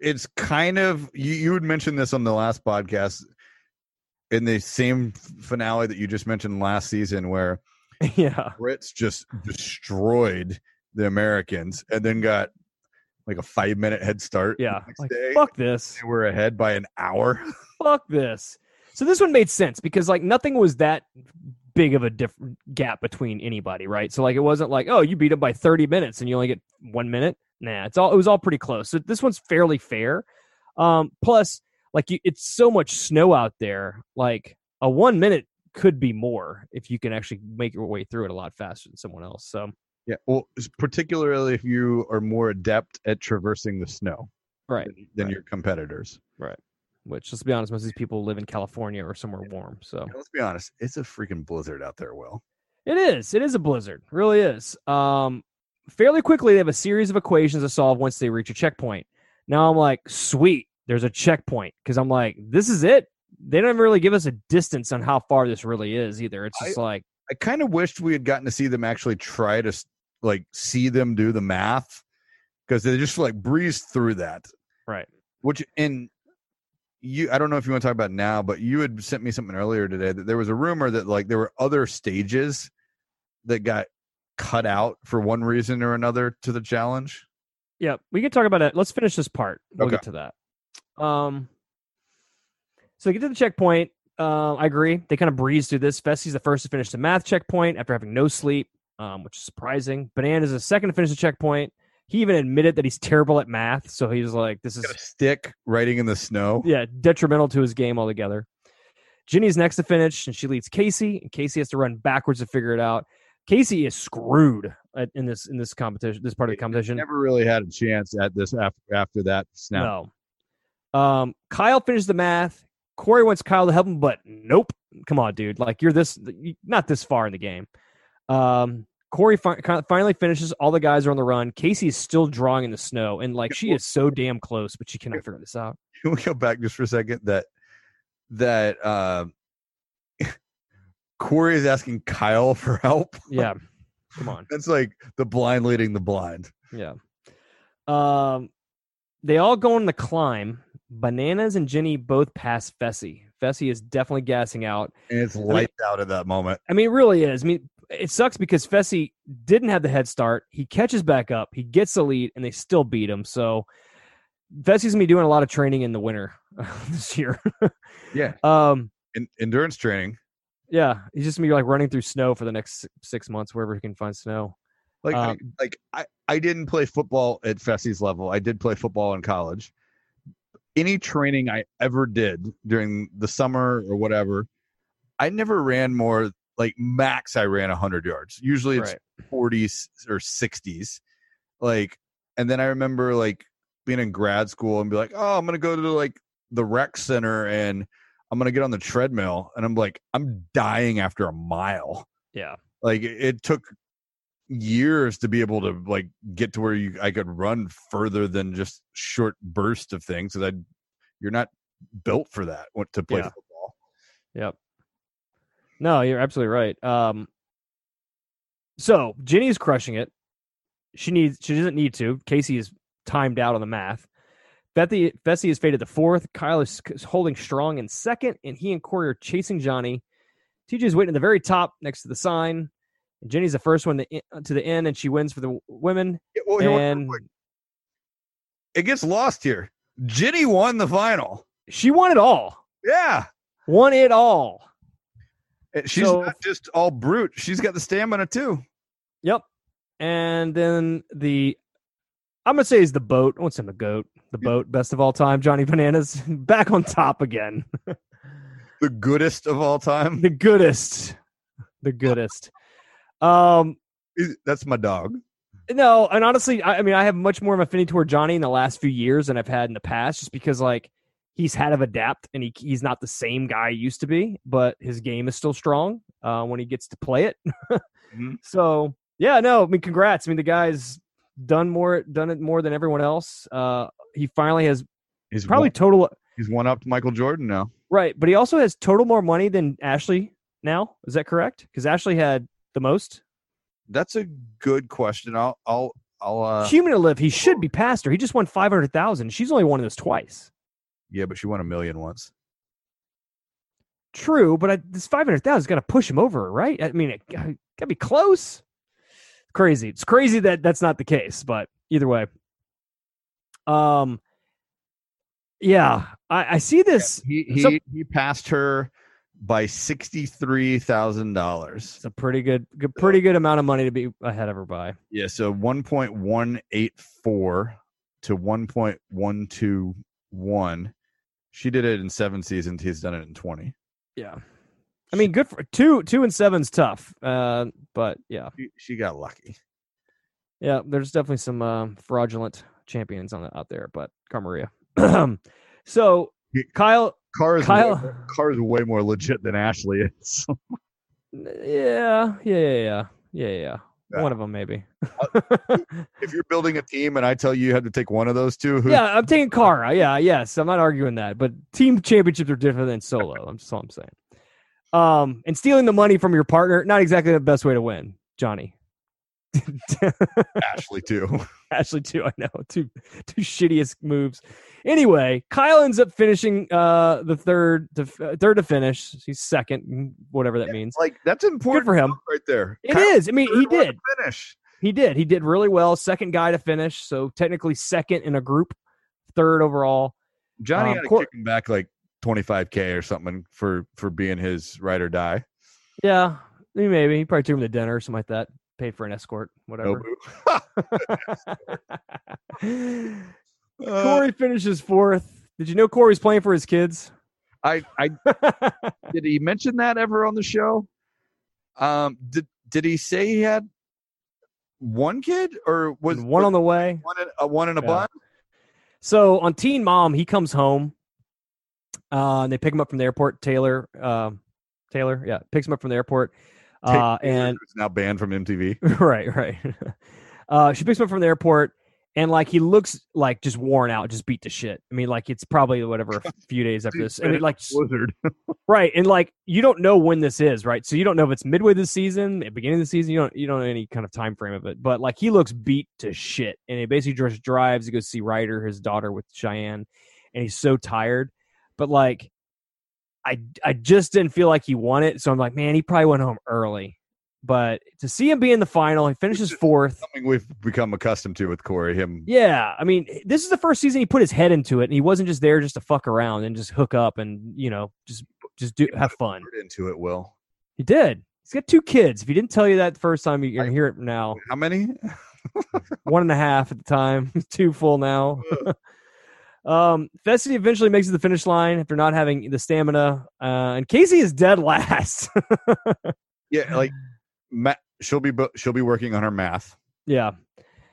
[SPEAKER 2] it's kind of you, you had mentioned this on the last podcast in the same finale that you just mentioned last season where
[SPEAKER 3] yeah.
[SPEAKER 2] brits just destroyed the americans and then got like a five minute head start
[SPEAKER 3] Yeah. Like,
[SPEAKER 2] day.
[SPEAKER 3] fuck this.
[SPEAKER 2] they were ahead by an hour
[SPEAKER 3] Fuck this. So this one made sense because like nothing was that big of a different gap between anybody, right? So like it wasn't like, oh, you beat him by 30 minutes and you only get one minute. Nah, it's all it was all pretty close. So this one's fairly fair. Um, plus, like you, it's so much snow out there. Like a one minute could be more if you can actually make your way through it a lot faster than someone else. So
[SPEAKER 2] yeah well particularly if you are more adept at traversing the snow
[SPEAKER 3] right,
[SPEAKER 2] than, than
[SPEAKER 3] right.
[SPEAKER 2] your competitors
[SPEAKER 3] which let's be honest, most of these people live in California or somewhere warm. So
[SPEAKER 2] And let's be honest, it's a freaking blizzard out there. Will
[SPEAKER 3] it is. It is a blizzard. It really is. Um, fairly quickly, they have a series of equations to solve once they reach a checkpoint. Now I'm like, sweet, there's a checkpoint because I'm like, this is it. They don't really give us a distance on how far this really is either. It's just like,
[SPEAKER 2] I kind of wished we had gotten to see them actually try to like see them do the math because they just like breezed through that.
[SPEAKER 3] right.
[SPEAKER 2] Which in you, I don't know if you want to talk about now, but you had sent me something earlier today that there was a rumor that like there were other stages that got cut out for one reason or another to the challenge.
[SPEAKER 3] Yeah, we can talk about it. Let's finish this part. We'll
[SPEAKER 2] Okay.
[SPEAKER 3] get to that. Um, so they get to the checkpoint. Uh, I agree. They kind of breeze through this. Fessy's the first to finish the math checkpoint after having no sleep, um, which is surprising. Banana's the second to finish the checkpoint. He even admitted that he's terrible at math, so he's like, "This is
[SPEAKER 2] a stick writing in the snow.
[SPEAKER 3] yeah detrimental to his game altogether." Jenny's next to finish, and she leads Kaycee, and Kaycee has to run backwards to figure it out. Kaycee is screwed at, in this in this competition, this part of the competition.
[SPEAKER 2] Never really had a chance at this after after that snap.
[SPEAKER 3] No. Um, Kyle finished the math. Cory wants Kyle to help him, but nope. Come on, dude. Like you're this not this far in the game. Um, Cory fi- finally finishes. All the guys are on the run. Kaycee is still drawing in the snow, and like she is so damn close, but she cannot figure this out.
[SPEAKER 2] Can we go back just for a second? That that uh, Cory is asking Kyle for help.
[SPEAKER 3] Yeah, come on.
[SPEAKER 2] That's like the blind leading the blind.
[SPEAKER 3] Yeah. Um, they all go on the climb. Bananas and Jenny both pass Fessy. Fessy is definitely gassing out.
[SPEAKER 2] And it's lights out at that moment.
[SPEAKER 3] I mean, it really is. I mean, it sucks because Fessy didn't have the head start. He catches back up, he gets the lead, and they still beat him. So Fessy's gonna be doing a lot of training in the winter this year.
[SPEAKER 2] Yeah.
[SPEAKER 3] um,
[SPEAKER 2] In, endurance training.
[SPEAKER 3] yeah, he's just gonna be like running through snow for the next six months wherever he can find snow.
[SPEAKER 2] Like I,
[SPEAKER 3] Um,
[SPEAKER 2] like I, I didn't play football at Fessy's level. I did play football in college. Any training I ever did during the summer or whatever, I never ran more like max I ran 100 yards. Usually it's
[SPEAKER 3] Right.
[SPEAKER 2] 40s or 60s. Like and then I remember like being in grad school and be like, "Oh, I'm going to go to like the rec center and I'm going to get on the treadmill." And I'm like, I'm dying after a mile
[SPEAKER 3] Yeah.
[SPEAKER 2] like it, it took years to be able to like get to where you I could run further than just short bursts of things so that you're not built for that to play
[SPEAKER 3] Yeah.
[SPEAKER 2] football.
[SPEAKER 3] Yep. No, you're absolutely right. Um, so Jenny's crushing it. She needs. She doesn't need to. Kaycee is timed out on the math. Fessy, Fessy is faded to fourth. Kyle is, holding strong in second, and he and Cory are chasing Johnny. TJ is waiting at the very top next to the sign. And Jenny's the first one to, to the end, and she wins for the women.
[SPEAKER 2] Yeah, well,
[SPEAKER 3] And
[SPEAKER 2] it gets lost here. Jenny won the final.
[SPEAKER 3] she won it all.
[SPEAKER 2] Yeah.
[SPEAKER 3] Won it all.
[SPEAKER 2] She's
[SPEAKER 3] So-
[SPEAKER 2] not just all brute. She's got the stamina too.
[SPEAKER 3] Yep. And then the I'm gonna say is the boat. I won't say the goat. The boat, best of all time, Johnny Bananas, back on top again.
[SPEAKER 2] The goodest of all time.
[SPEAKER 3] the goodest. The goodest. Um
[SPEAKER 2] That's my dog.
[SPEAKER 3] no, and honestly, I, I mean I have much more of an affinity toward Johnny in the last few years than I've had in the past, just because like he's had to adapt and he he's not the same guy he used to be, but his game is still strong uh, when he gets to play it.
[SPEAKER 2] Mhm.
[SPEAKER 3] So yeah, no, I mean congrats. I mean the guy's done more done it more than everyone else. Uh he finally has
[SPEAKER 2] He's
[SPEAKER 3] probably
[SPEAKER 2] one,
[SPEAKER 3] total
[SPEAKER 2] he's one up to Michael Jordan now.
[SPEAKER 3] right, but he also has total more money than Ashley now. Is that correct? Because Ashley had the most.
[SPEAKER 2] That's a good question. I'll I'll I'll uh
[SPEAKER 3] Cumulative, he should be past her. He just won five hundred thousand. She's only won this twice.
[SPEAKER 2] Yeah, but she won a million once.
[SPEAKER 3] True, but I, this five hundred thousand is going to push him over, right? I mean, it got to be close. Crazy. It's crazy that that's not the case, but either way. Um. Yeah, I, I see this.
[SPEAKER 2] He he
[SPEAKER 3] So-
[SPEAKER 2] he passed her by sixty three thousand dollars.
[SPEAKER 3] It's a pretty good, good, pretty good amount of money to be ahead of her by.
[SPEAKER 2] Yeah, so one point one eight four to one point one two one. She did it in seven seasons. He's done it in twenty.
[SPEAKER 3] Yeah, I mean, good for two, two and seven's tough. Uh, but yeah,
[SPEAKER 2] She, she got lucky.
[SPEAKER 3] yeah, there's definitely some uh, fraudulent champions on the, out there, but Cara Maria. so Kyle,
[SPEAKER 2] Carr is
[SPEAKER 3] Kyle-
[SPEAKER 2] way, Carr is way more legit than Ashley is.
[SPEAKER 3] yeah, yeah, yeah, yeah, yeah, yeah.
[SPEAKER 2] Yeah.
[SPEAKER 3] One of them, maybe.
[SPEAKER 2] if you're building a team and I tell you you have to take one of those two, who,
[SPEAKER 3] yeah, I'm taking Cara. Yeah, yes, I'm not arguing that. But team championships are different than solo. I'm just all I'm saying. Um, and stealing the money from your partner, not exactly the best way to win, Johnny.
[SPEAKER 2] Ashley too.
[SPEAKER 3] Ashley too. I know two two shittiest moves. Anyway, Kyle ends up finishing uh the third to uh, third to finish. He's second, whatever that means.
[SPEAKER 2] Like that's important
[SPEAKER 3] for him.
[SPEAKER 2] right there.
[SPEAKER 3] It
[SPEAKER 2] Kyle
[SPEAKER 3] is. I mean, he
[SPEAKER 2] third one to
[SPEAKER 3] did.
[SPEAKER 2] finish.
[SPEAKER 3] He did. He did really well. Second guy to finish, so technically second in a group, third overall.
[SPEAKER 2] Johnny
[SPEAKER 3] Um,
[SPEAKER 2] had to
[SPEAKER 3] Cor-
[SPEAKER 2] kick him back like 25k or something for for being his ride or die.
[SPEAKER 3] Yeah, maybe he probably took him to dinner or something like that. Paid for an escort, whatever.
[SPEAKER 2] Uh,
[SPEAKER 3] Cory finishes fourth. Did you know Cory's playing for his kids?
[SPEAKER 2] I I did he mention that ever on the show? Um, did did he say he had one kid or was
[SPEAKER 3] one on the way.
[SPEAKER 2] one in, a one in a
[SPEAKER 3] Yeah.
[SPEAKER 2] bun?
[SPEAKER 3] So on Teen Mom, he comes home. Uh, and they pick him up from the airport. Taylor, um, Taylor, yeah, picks him up from the airport. Uh, and
[SPEAKER 2] it's now banned from MTV.
[SPEAKER 3] right, right. Uh, she picks him up from the airport, and like he looks like just worn out, just beat to shit. I mean, like it's probably whatever a few days after this. I mean, like
[SPEAKER 2] Blizzard.
[SPEAKER 3] right, and like you don't know when this is, right? So you don't know if it's midway this season, beginning of the season. You don't you don't know any kind of time frame of it. But like he looks beat to shit, and he basically just drives to go see Ryder, his daughter, with Cheyenne, and he's so tired. But like, I I just didn't feel like he won it, so I'm like, man, he probably went home early. But to see him be in the final, he finishes fourth.
[SPEAKER 2] Something we've become accustomed to with Cory. Him
[SPEAKER 3] Yeah, I mean, this is the first season he put his head into it, and he wasn't just there just to fuck around and just hook up and you know just just do have fun.
[SPEAKER 2] into it. Will
[SPEAKER 3] He did. He's got two kids. If he didn't tell you that the first time, you're gonna hear it now.
[SPEAKER 2] how many?
[SPEAKER 3] One and a half at the time, two full now. um, Fessy eventually makes it to the finish line after not having the stamina, uh, and Kaycee is dead last.
[SPEAKER 2] Yeah, like ma- she'll be she'll be working on her math.
[SPEAKER 3] yeah,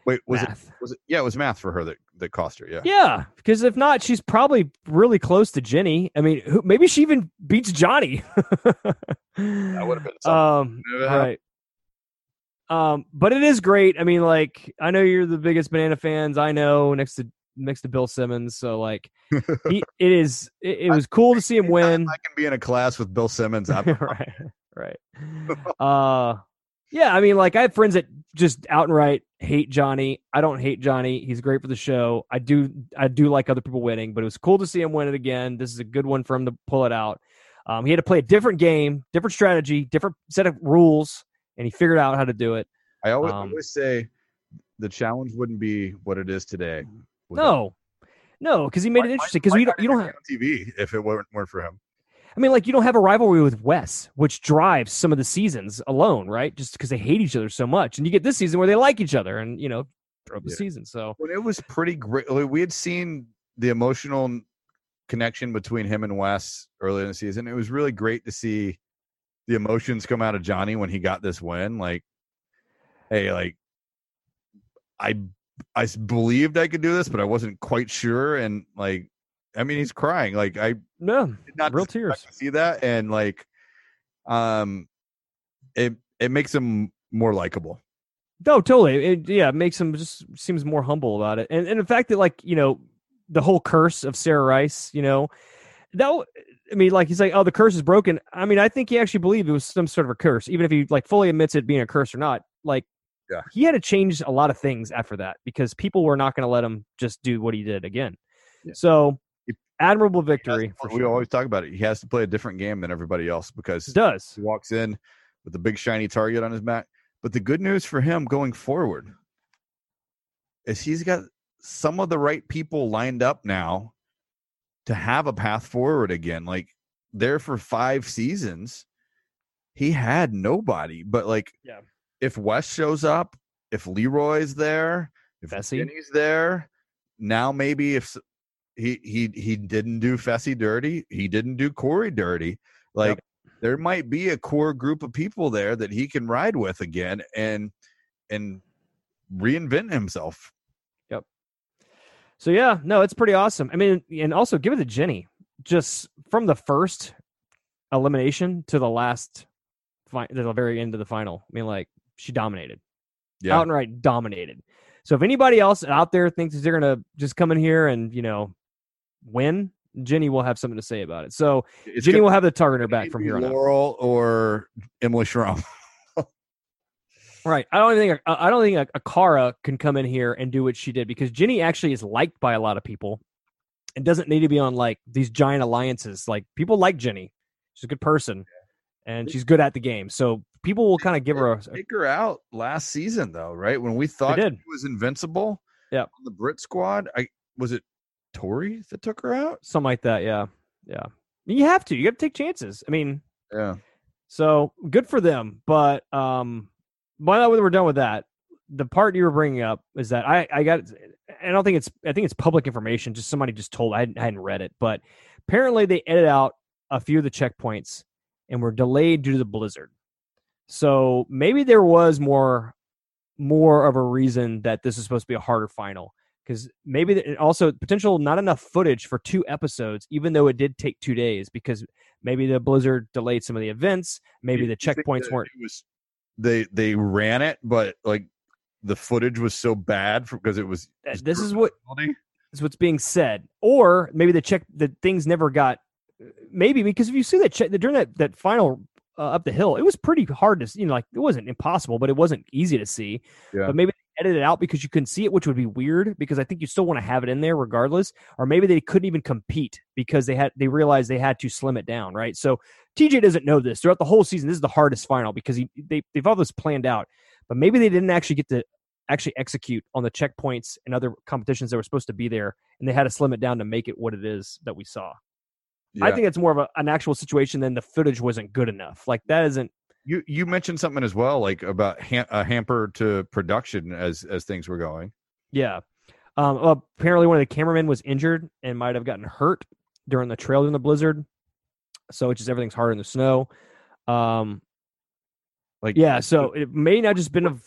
[SPEAKER 2] Wait, was
[SPEAKER 3] math.
[SPEAKER 2] it was it? Yeah, it was math for her that that cost her. Yeah.
[SPEAKER 3] Yeah, because if not, she's probably really close to Jenny. I mean, who, maybe she even beats Johnny. that
[SPEAKER 2] would've been something.
[SPEAKER 3] Um, right. Um, but it is great. I mean, like, I know you're the biggest banana fans. I know next to next to Bill Simmons. So like, he it is. It, it was cool to see him win.
[SPEAKER 2] I can be in a class with Bill Simmons. I'm,
[SPEAKER 3] right, right. Uh, yeah. I mean, like, I have friends that just outright hate Johnny. I don't hate Johnny. He's great for the show. I do. I do like other people winning, but it was cool to see him win it again. This is a good one for him to pull it out. Um, he had to play a different game, different strategy, different set of rules, and he figured out how to do it.
[SPEAKER 2] I always,
[SPEAKER 3] Um,
[SPEAKER 2] always say the challenge wouldn't be what it is today.
[SPEAKER 3] No, no, because he made
[SPEAKER 2] Why-
[SPEAKER 3] it interesting. Because you don't, you don't have.
[SPEAKER 2] TV if it weren't, weren't for him.
[SPEAKER 3] I mean, like you don't have a rivalry with Wes, which drives some of the seasons alone, right? Just because they hate each other so much, and you get this season where they like each other, and you know, throughout the
[SPEAKER 2] Yeah.
[SPEAKER 3] season. So
[SPEAKER 2] When it was pretty great, like, we had seen the emotional connection between him and Wes earlier in the season. It was really great to see the emotions come out of Johnny when he got this win. Like, hey, like I I believed I could do this, but I wasn't quite sure. And like, I mean, he's crying. Like I
[SPEAKER 3] no,
[SPEAKER 2] not
[SPEAKER 3] real tears.
[SPEAKER 2] to see that, and like, um, it it makes him more likable.
[SPEAKER 3] No, totally. It, yeah, it makes him just seems more humble about it, and and the fact that like you know the whole curse of Sarah Rice, you know, that I mean, like he's like, oh, the curse is broken. I mean, I think he actually believed it was some sort of a curse, even if he like fully admits it being a curse or not. Like,
[SPEAKER 2] Yeah.
[SPEAKER 3] he had to change a lot of things after that because people were not going to let him just do what he did again.
[SPEAKER 2] Yeah.
[SPEAKER 3] So, admirable victory.
[SPEAKER 2] to- we
[SPEAKER 3] sure.
[SPEAKER 2] always talk about it. He has to play a different game than everybody else because
[SPEAKER 3] It does.
[SPEAKER 2] he walks in with the big shiny target on his back. But the good news for him going forward is he's got some of the right people lined up now to have a path forward again. Like there for five seasons, he had nobody. But like,
[SPEAKER 3] Yeah.
[SPEAKER 2] if Wes shows up, if Leroy's there, if
[SPEAKER 3] Fessy.
[SPEAKER 2] Jenny's there, now maybe if he he he didn't do Fessy dirty, he didn't do Cory dirty. Like there might be a core group of people there that he can ride with again and and reinvent himself. Yep.
[SPEAKER 3] So yeah, no, it's pretty awesome. I mean, and also give it to Jenny. just from the first elimination to the last, fi- to the very end of the final. I mean, like she dominated,
[SPEAKER 2] Yeah.
[SPEAKER 3] outright dominated. So if anybody else out there thinks they're gonna just come in here and you know win, Jenny will have something to say about it. So
[SPEAKER 2] It's
[SPEAKER 3] Jenny will have the target on her back from here on out.
[SPEAKER 2] Laurel or Emily Schromm.
[SPEAKER 3] Right. I don't think I don't think a Cara can come in here and do what she did because Jenny actually is liked by a lot of people and doesn't need to be on like these giant alliances. Like people like Jenny. She's a good person and she's good at the game. So people will kind of give her a,
[SPEAKER 2] Take her out last season though, right? When we thought she was invincible. Yeah. The Brit squad, I was it Tori that took her out?
[SPEAKER 3] something like that. Yeah. Yeah. You have to. You got to take chances. I mean,
[SPEAKER 2] Yeah.
[SPEAKER 3] So good for them. But um, by the way, we're done with that. The part you were bringing up is that I I got. I don't think it's. I think it's public information. Just somebody just told. I hadn't, I hadn't read it, but apparently they edited out a few of the checkpoints and were delayed due to the blizzard. So maybe there was more more of a reason that this is supposed to be a harder final because maybe the, also potential not enough footage for two episodes, even though it did take two days because maybe the blizzard delayed some of the events, maybe the checkpoints weren't.
[SPEAKER 2] it was they they ran it, but like the footage was so bad because it was.
[SPEAKER 3] Uh,
[SPEAKER 2] was
[SPEAKER 3] This is what is what's being said, or maybe the check the things never got. Maybe because if you see that check during that that final uh, up the hill, it was pretty hard to see. You know, like it wasn't impossible, but it wasn't easy to see.
[SPEAKER 2] Yeah.
[SPEAKER 3] But maybe edited it out because you couldn't see it, which would be weird. Because I think you still want to have it in there regardless. Or maybe they couldn't even compete because they had they realized they had to slim it down. Right. So TJ doesn't know this throughout the whole season. This is the hardest final because he they they've all this planned out, but maybe they didn't actually get to actually execute on the checkpoints and other competitions that were supposed to be there, and they had to slim it down to make it what it is that we saw. I think it's more of a, an actual situation than the footage wasn't good enough. Like that isn't.
[SPEAKER 2] You you mentioned something as well, like about ha- a hamper to production as as things were going.
[SPEAKER 3] Yeah. Um, well, apparently, one of the cameramen was injured and might have gotten hurt during the trail during the blizzard. So it's just everything's hard in the snow. Um,
[SPEAKER 2] Like
[SPEAKER 3] yeah. So it may not just been a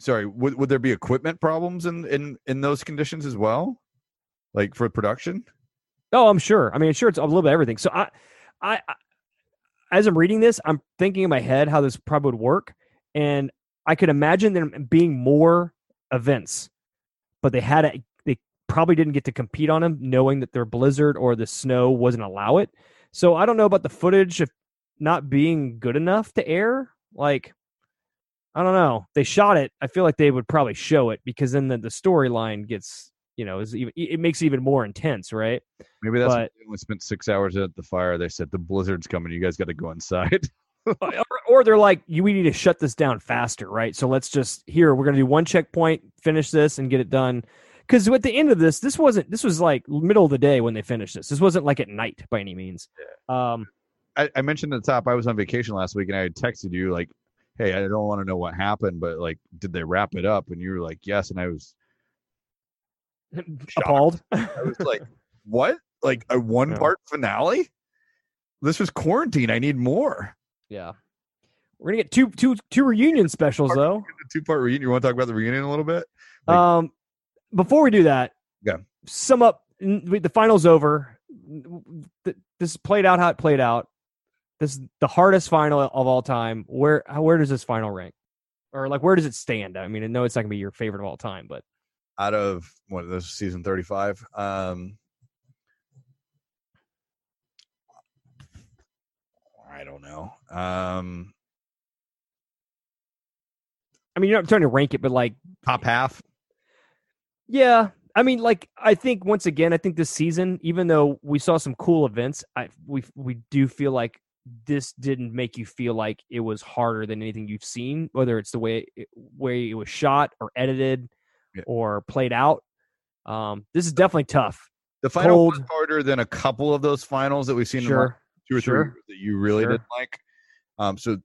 [SPEAKER 2] sorry, would would there be equipment problems in in in those conditions as well, like for production?
[SPEAKER 3] Oh, I'm sure. I mean, sure, it's a little bit of everything. So I, I, as I'm reading this, I'm thinking in my head how this probably would work, and I could imagine there being more events, but they had to, they probably didn't get to compete on them, knowing that their blizzard or the snow wasn't allow it. So I don't know about the footage of not being good enough to air. Like, I don't know. They shot it. I feel like they would probably show it because then the, the storyline gets, you know, is even it makes it even more intense, right?
[SPEAKER 2] Maybe that's why
[SPEAKER 3] But-
[SPEAKER 2] only spent six hours at the fire. They said the blizzard's coming. You guys got to go inside.
[SPEAKER 3] or, or they're like, you, we need to shut this down faster, right? So let's just here we're going to do one checkpoint, finish this, and get it done. Because at the end of this, this wasn't. This was like middle of the day when they finished this. This wasn't like at night by any means. Um,
[SPEAKER 2] I, I mentioned at the top I was on vacation last week and I had texted you like, "Hey, I don't want to know what happened, but like, did they wrap it up?" And you were like, "Yes," and I was
[SPEAKER 3] appalled.
[SPEAKER 2] I was like, "What? Like a one part finale? This was quarantine. I need more."
[SPEAKER 3] yeah, we're gonna get two two two reunion specials though.
[SPEAKER 2] A two part reunion. You want to talk about the reunion a little bit? Like-
[SPEAKER 3] Um, before we do that,
[SPEAKER 2] Yeah.
[SPEAKER 3] Sum up. The final's over. Th- This played out how it played out. This is the hardest final of all time. Where where does this final rank, or like where does it stand? I mean, I know it's not gonna be your favorite of all time, but
[SPEAKER 2] Out of what this is season thirty five. Um, I don't know. Um,
[SPEAKER 3] I mean, you're not trying to rank it, but like,
[SPEAKER 2] top half.
[SPEAKER 3] yeah. I mean, like, I think once again, I think this season, even though we saw some cool events, I we we do feel like this didn't make you feel like it was harder than anything you've seen, whether it's the way it, way it was shot or edited
[SPEAKER 2] Yeah.
[SPEAKER 3] or played out. Um, this is definitely tough.
[SPEAKER 2] The final was harder than a couple of those finals that we've seen in the
[SPEAKER 3] Sure.
[SPEAKER 2] two or
[SPEAKER 3] Sure.
[SPEAKER 2] three that you really
[SPEAKER 3] Sure.
[SPEAKER 2] didn't like. Um, so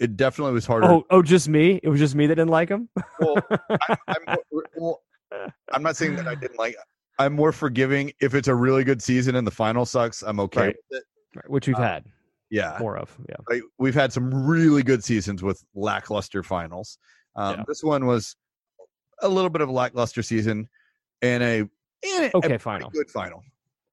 [SPEAKER 2] it definitely was harder.
[SPEAKER 3] Oh, oh, just me. It was just me that didn't like him.
[SPEAKER 2] Well, I, I'm, well, I'm not saying that I didn't like. I'm more forgiving if it's a really good season and the final sucks. I'm okay
[SPEAKER 3] Right.
[SPEAKER 2] with it.
[SPEAKER 3] which we've
[SPEAKER 2] Uh,
[SPEAKER 3] had
[SPEAKER 2] Yeah,
[SPEAKER 3] more of. Yeah.
[SPEAKER 2] like, we've had some really good seasons with lackluster finals. Um,
[SPEAKER 3] Yeah.
[SPEAKER 2] This one was a little bit of a lackluster season and a, and a
[SPEAKER 3] Okay,
[SPEAKER 2] pretty
[SPEAKER 3] final.
[SPEAKER 2] good final.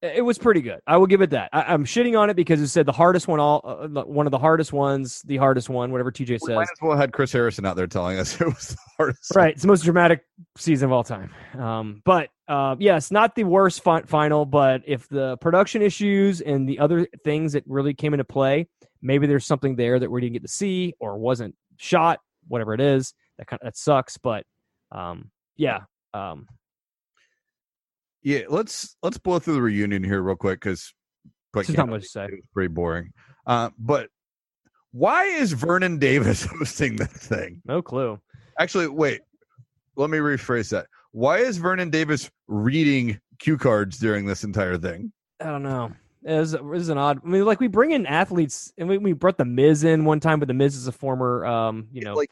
[SPEAKER 3] It was pretty good. I will give it that. I, I'm shitting on it because it said the hardest one, all uh, one of the hardest ones, the hardest one, whatever TJ
[SPEAKER 2] We
[SPEAKER 3] says.
[SPEAKER 2] might as well had Chris Harrison out there telling us it was the hardest.
[SPEAKER 3] Right, it's the most dramatic season of all time. Um, but uh, yes, not the worst fi- final. But if the production issues and the other things that really came into play, maybe there's something there that we didn't get to see or wasn't shot, whatever it is. That kind of, that sucks. But um, yeah, um,
[SPEAKER 2] Yeah, let's let's blow through the reunion here real quick because
[SPEAKER 3] there's not much to say.
[SPEAKER 2] it was pretty boring. Uh, but why is Vernon Davis hosting this thing?
[SPEAKER 3] No clue.
[SPEAKER 2] Actually, wait. Let me rephrase that. Why is Vernon Davis reading cue cards during this entire thing?
[SPEAKER 3] I don't know. It was, it was an odd. I mean, like we bring in athletes, and we, we brought the Miz in one time, but the Miz is a former, um, you know,
[SPEAKER 2] like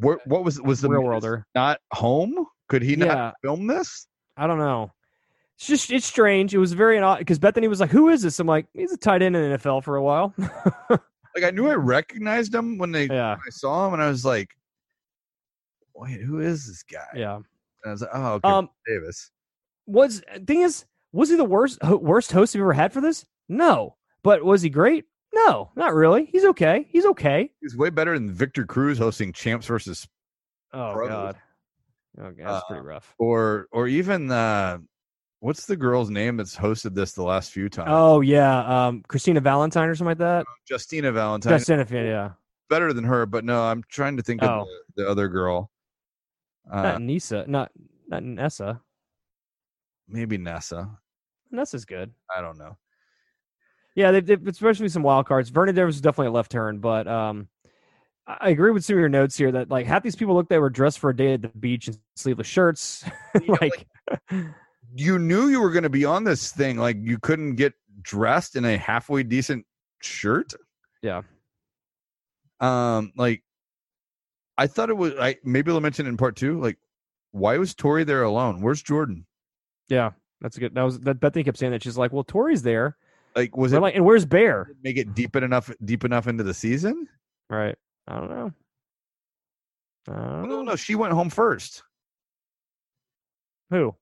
[SPEAKER 2] what, what was was the
[SPEAKER 3] real worlder.
[SPEAKER 2] not home? Could he not
[SPEAKER 3] Yeah.
[SPEAKER 2] film this?
[SPEAKER 3] I don't know. It's just it's strange. It was very odd because Bethany was like, "Who is this?" I'm like, "He's a tight end in the NFL for a while."
[SPEAKER 2] Like I knew I recognized him when they
[SPEAKER 3] yeah,
[SPEAKER 2] when I saw him, and I was like, "Wait, who is this guy?"
[SPEAKER 3] yeah.
[SPEAKER 2] And I was like, "Oh, okay,
[SPEAKER 3] Um,
[SPEAKER 2] Davis."
[SPEAKER 3] was thing is, was he the worst ho- worst host we've ever had for this? No, but was he great? No, not really. He's okay. He's okay.
[SPEAKER 2] He's way better than Victor Cruz hosting Champs versus
[SPEAKER 3] Oh
[SPEAKER 2] Pros.
[SPEAKER 3] god. Okay, that's pretty
[SPEAKER 2] Uh,
[SPEAKER 3] rough.
[SPEAKER 2] or or even uh what's the girl's name that's hosted this the last few times?
[SPEAKER 3] Oh yeah, um, Christina Valentine or something like that.
[SPEAKER 2] Justina Valentine.
[SPEAKER 3] Justin, if yeah,
[SPEAKER 2] better than her, but no, I'm trying to think of
[SPEAKER 3] Oh.
[SPEAKER 2] the, the other girl. Uh,
[SPEAKER 3] not Nisa, not not Nessa.
[SPEAKER 2] maybe Nessa.
[SPEAKER 3] Nessa's good.
[SPEAKER 2] I don't know.
[SPEAKER 3] Yeah, they, they, especially some wild cards. Vernon Davis was definitely a left turn, but um, I agree with some of your notes here that like half these people look they were dressed for a day at the beach in sleeveless shirts.
[SPEAKER 2] You know,
[SPEAKER 3] like,
[SPEAKER 2] You knew you were going to be on this thing. Like you couldn't get dressed in a halfway decent shirt.
[SPEAKER 3] Yeah.
[SPEAKER 2] Um, like I thought it was. I maybe I'll mention in part two. Like, why was Tori there alone? Where's Jordan?
[SPEAKER 3] yeah, that's a good. That was that. Bethany kept saying that she's like, well, Tori's there.
[SPEAKER 2] Like, was
[SPEAKER 3] We're
[SPEAKER 2] it
[SPEAKER 3] like, and where's Bear?
[SPEAKER 2] make it deep enough deep enough into the season?
[SPEAKER 3] Right. I don't know. I don't
[SPEAKER 2] No,
[SPEAKER 3] know.
[SPEAKER 2] no, she went home first.
[SPEAKER 3] Who?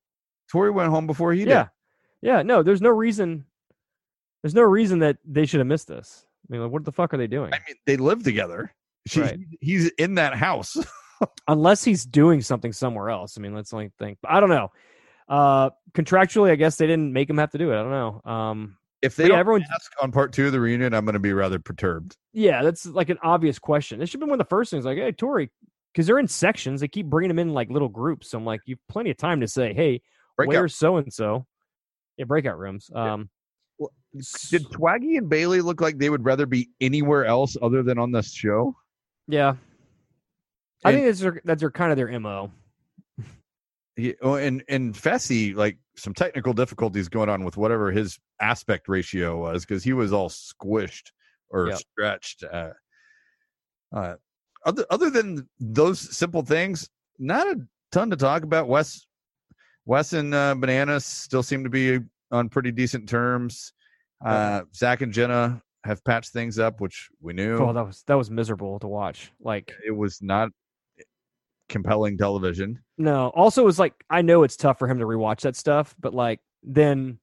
[SPEAKER 2] Tori went home before he
[SPEAKER 3] Yeah.
[SPEAKER 2] did.
[SPEAKER 3] Yeah. Yeah. No, there's no reason. There's no reason that they should have missed this. I mean, like, what the fuck are they doing?
[SPEAKER 2] I mean, they live together. She,
[SPEAKER 3] Right.
[SPEAKER 2] He's in that house.
[SPEAKER 3] Unless he's doing something somewhere else. I mean, let's only think. I don't know. Uh, contractually, I guess they didn't make him have to do it. I don't know. Um,
[SPEAKER 2] If they
[SPEAKER 3] yeah,
[SPEAKER 2] don't
[SPEAKER 3] everyone-
[SPEAKER 2] ask on part two of the reunion, I'm going to be rather perturbed.
[SPEAKER 3] yeah, that's like an obvious question. It should be one of the first things. Like, hey, Tori, because they're in sections. They keep bringing them in like little groups. So I'm like, you've plenty of time to say, hey,
[SPEAKER 2] Breakout.
[SPEAKER 3] where's so and so? Yeah, breakout rooms.
[SPEAKER 2] Yeah.
[SPEAKER 3] Um,
[SPEAKER 2] Well, Did Swaggy and Bayleigh look like they would rather be anywhere else other than on this show?
[SPEAKER 3] yeah. I
[SPEAKER 2] And-
[SPEAKER 3] think that's their, that's their kind of their mo.
[SPEAKER 2] He, oh, and and Fessy, like some technical difficulties going on with whatever his aspect ratio was because he was all squished or
[SPEAKER 3] Yep.
[SPEAKER 2] stretched. Uh, uh, other other than those simple things, not a ton to talk about. Wes, Wes and uh, Bananas still seem to be on pretty decent terms. Uh, Zach and Jenna have patched things up, which we knew.
[SPEAKER 3] Oh, that was that was miserable to watch. Like,
[SPEAKER 2] it was not compelling television.
[SPEAKER 3] no. Also, it was like I know it's tough for him to rewatch that stuff, but like then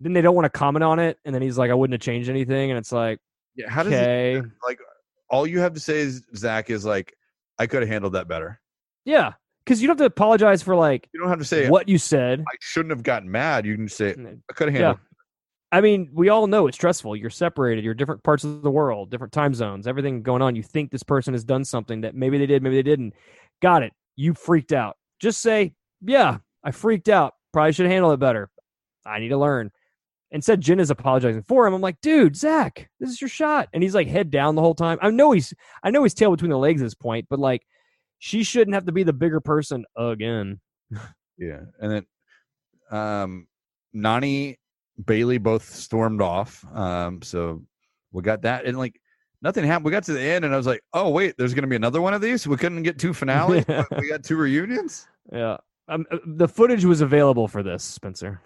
[SPEAKER 3] then they don't want to comment on it, and then he's like, I wouldn't have changed anything, and it's like,
[SPEAKER 2] Yeah, how does
[SPEAKER 3] okay,
[SPEAKER 2] like all you have to say is Zach is like I could have handled that better.
[SPEAKER 3] yeah, because you don't have to apologize for like
[SPEAKER 2] You don't have to say
[SPEAKER 3] what you said.
[SPEAKER 2] I shouldn't have gotten mad. You can say I could have
[SPEAKER 3] Yeah.
[SPEAKER 2] handled.
[SPEAKER 3] I mean, we all know it's stressful. You're separated. You're different parts of the world, different time zones, everything going on. You think this person has done something that maybe they did, maybe they didn't. Got it. You freaked out. Just say, yeah, I freaked out. Probably should handle it better. I need to learn. Instead, Jen is apologizing for him. I'm like, dude, Zach, this is your shot. And he's like head down the whole time. I know he's I know he's tail between the legs at this point, but like she shouldn't have to be the bigger person again.
[SPEAKER 2] Yeah, and then um, Nani, Bayleigh both stormed off. Um, so we got that, and like nothing happened. We got to the end, and I was like, oh wait, there's going to be another one of these. We couldn't get two finales. We got two reunions.
[SPEAKER 3] Yeah. Um, uh, the footage was available for this, Spencer.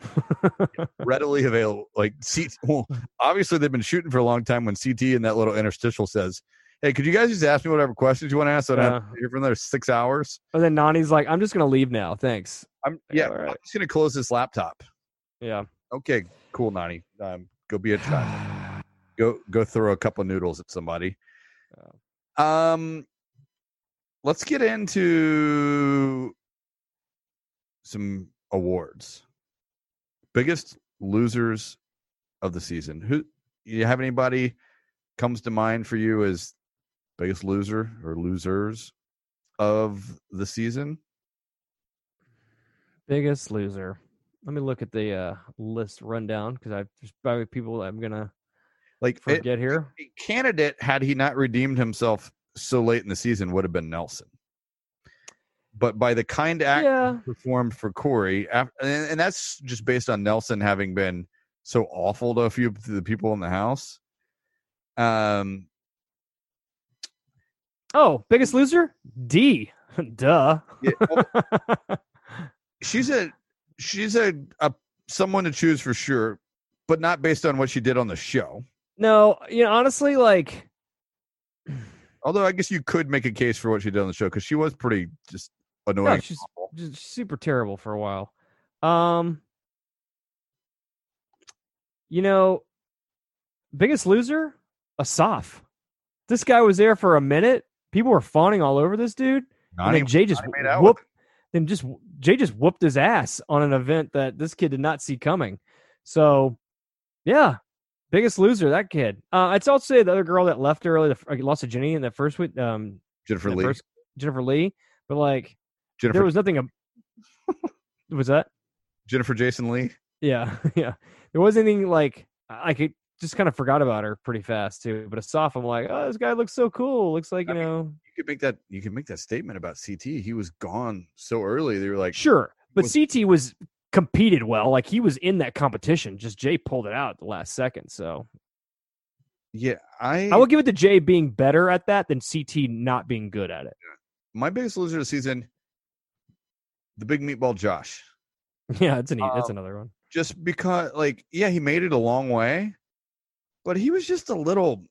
[SPEAKER 2] readily available. Like CT, well, obviously they've been shooting for a long time. When CT in that little interstitial says, "Hey, could you guys just ask me whatever questions you want to ask?" So I don't have
[SPEAKER 3] Yeah.
[SPEAKER 2] to hear from there six hours.
[SPEAKER 3] And then Nani's like, I'm just gonna leave now. Thanks.
[SPEAKER 2] I'm
[SPEAKER 3] Yeah,
[SPEAKER 2] yeah,
[SPEAKER 3] all right.
[SPEAKER 2] I'm just gonna close this laptop.
[SPEAKER 3] Yeah.
[SPEAKER 2] Okay, cool, Nani. Um, go be a child. Go go throw a couple noodles at somebody. Um, let's get into some awards. Biggest losers of the season. Who you have anybody comes to mind for you as biggest loser or losers of the season?
[SPEAKER 3] Biggest loser. Let me look at the uh, list rundown because I've there's probably people that I'm gonna
[SPEAKER 2] Like it-
[SPEAKER 3] forget here.
[SPEAKER 2] a candidate had he not redeemed himself so late in the season would have been Nelson. But by the kind act
[SPEAKER 3] Yeah,
[SPEAKER 2] performed for Cory, and, and that's just based on Nelson having been so awful to a few of the people in the house. Um,
[SPEAKER 3] Oh, biggest loser? D. Duh.
[SPEAKER 2] yeah, well, she's a she's a, a someone to choose for sure, but not based on what she did on the show.
[SPEAKER 3] No, you know, honestly, like,
[SPEAKER 2] Although I guess you could make a case for what she did on the show because she was pretty just annoying.
[SPEAKER 3] no,
[SPEAKER 2] and
[SPEAKER 3] she's just super terrible for a while. Um, you know, biggest loser? Asaf. This guy was there for a minute. People were fawning all over this dude. and
[SPEAKER 2] Nani-
[SPEAKER 3] then Jay just
[SPEAKER 2] Nani made out
[SPEAKER 3] whooped. Then just Jay just whooped his ass on an event that this kid did not see coming. So, yeah, biggest loser that kid. Uh, I'd also say the other girl that left early, the, uh, lost to Jenny in the first week. Um,
[SPEAKER 2] Jennifer Lee.
[SPEAKER 3] first- Jennifer Lee. But like,
[SPEAKER 2] Jennifer
[SPEAKER 3] there was nothing. ab- was that?
[SPEAKER 2] Jennifer Jason Lee.
[SPEAKER 3] Yeah, yeah. There wasn't anything like I could just kind of forgot about her pretty fast too. But Asaf, I'm like, oh, this guy looks so cool. Looks like you
[SPEAKER 2] I mean,
[SPEAKER 3] know,
[SPEAKER 2] You could make that. You could make that statement about CT. He was gone so early. They were like,
[SPEAKER 3] sure. But
[SPEAKER 2] was-
[SPEAKER 3] CT was competed well. Like he was in that competition. Just Jay pulled it out at the last second. So
[SPEAKER 2] yeah. I,
[SPEAKER 3] I will give it to Jay being better at that than CT not being good at it.
[SPEAKER 2] my biggest loser of the season, the big meatball Josh.
[SPEAKER 3] Yeah, it's an e- that's
[SPEAKER 2] Um,
[SPEAKER 3] another one.
[SPEAKER 2] Just because, like, yeah, he made it a long way, but he was just a little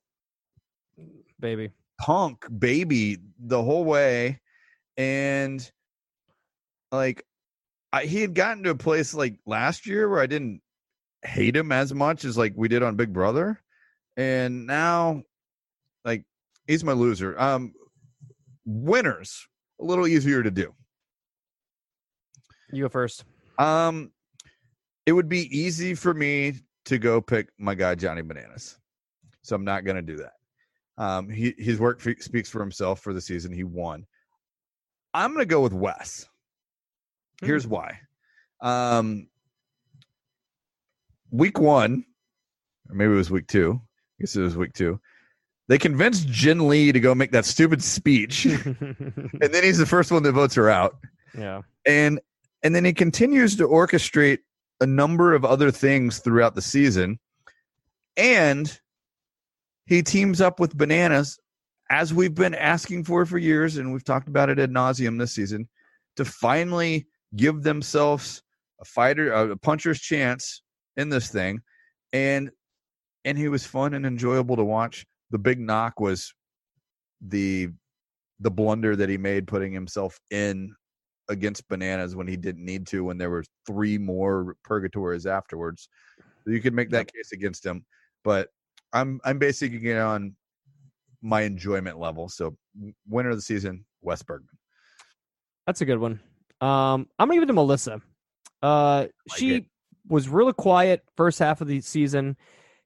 [SPEAKER 3] Baby.
[SPEAKER 2] punk baby the whole way, and like, I, he had gotten to a place like last year where I didn't hate him as much as like we did on Big Brother, and now, like, he's my loser. Um, winners a little easier to do.
[SPEAKER 3] You go first.
[SPEAKER 2] Um, it would be easy for me to go pick my guy Johnny Bananas, so I'm not going to do that. Um, he his work fe- speaks for himself for the season. He won. I'm going to go with Wes. Here's why. Um, week one, or maybe it was week two. I guess it was week two. They convinced Jin Lee to go make that stupid speech, and then he's the first one that votes her out
[SPEAKER 3] yeah.
[SPEAKER 2] and and then he continues to orchestrate a number of other things throughout the season and he teams up with bananas as we've been asking for for years and we've talked about it ad nauseum this season to finally give themselves a fighter a puncher's chance in this thing and and he was fun and enjoyable to watch. The big knock was the the blunder that he made putting himself in against bananas when he didn't need to when there were three more purgatories afterwards. You could make that case against him but i'm i'm basing it on my enjoyment level. So winner of the season wes bergmann.
[SPEAKER 3] That's a good one. Um, I'm gonna give it to Melissa. Uh, she
[SPEAKER 2] it.
[SPEAKER 3] was really quiet first half of the season,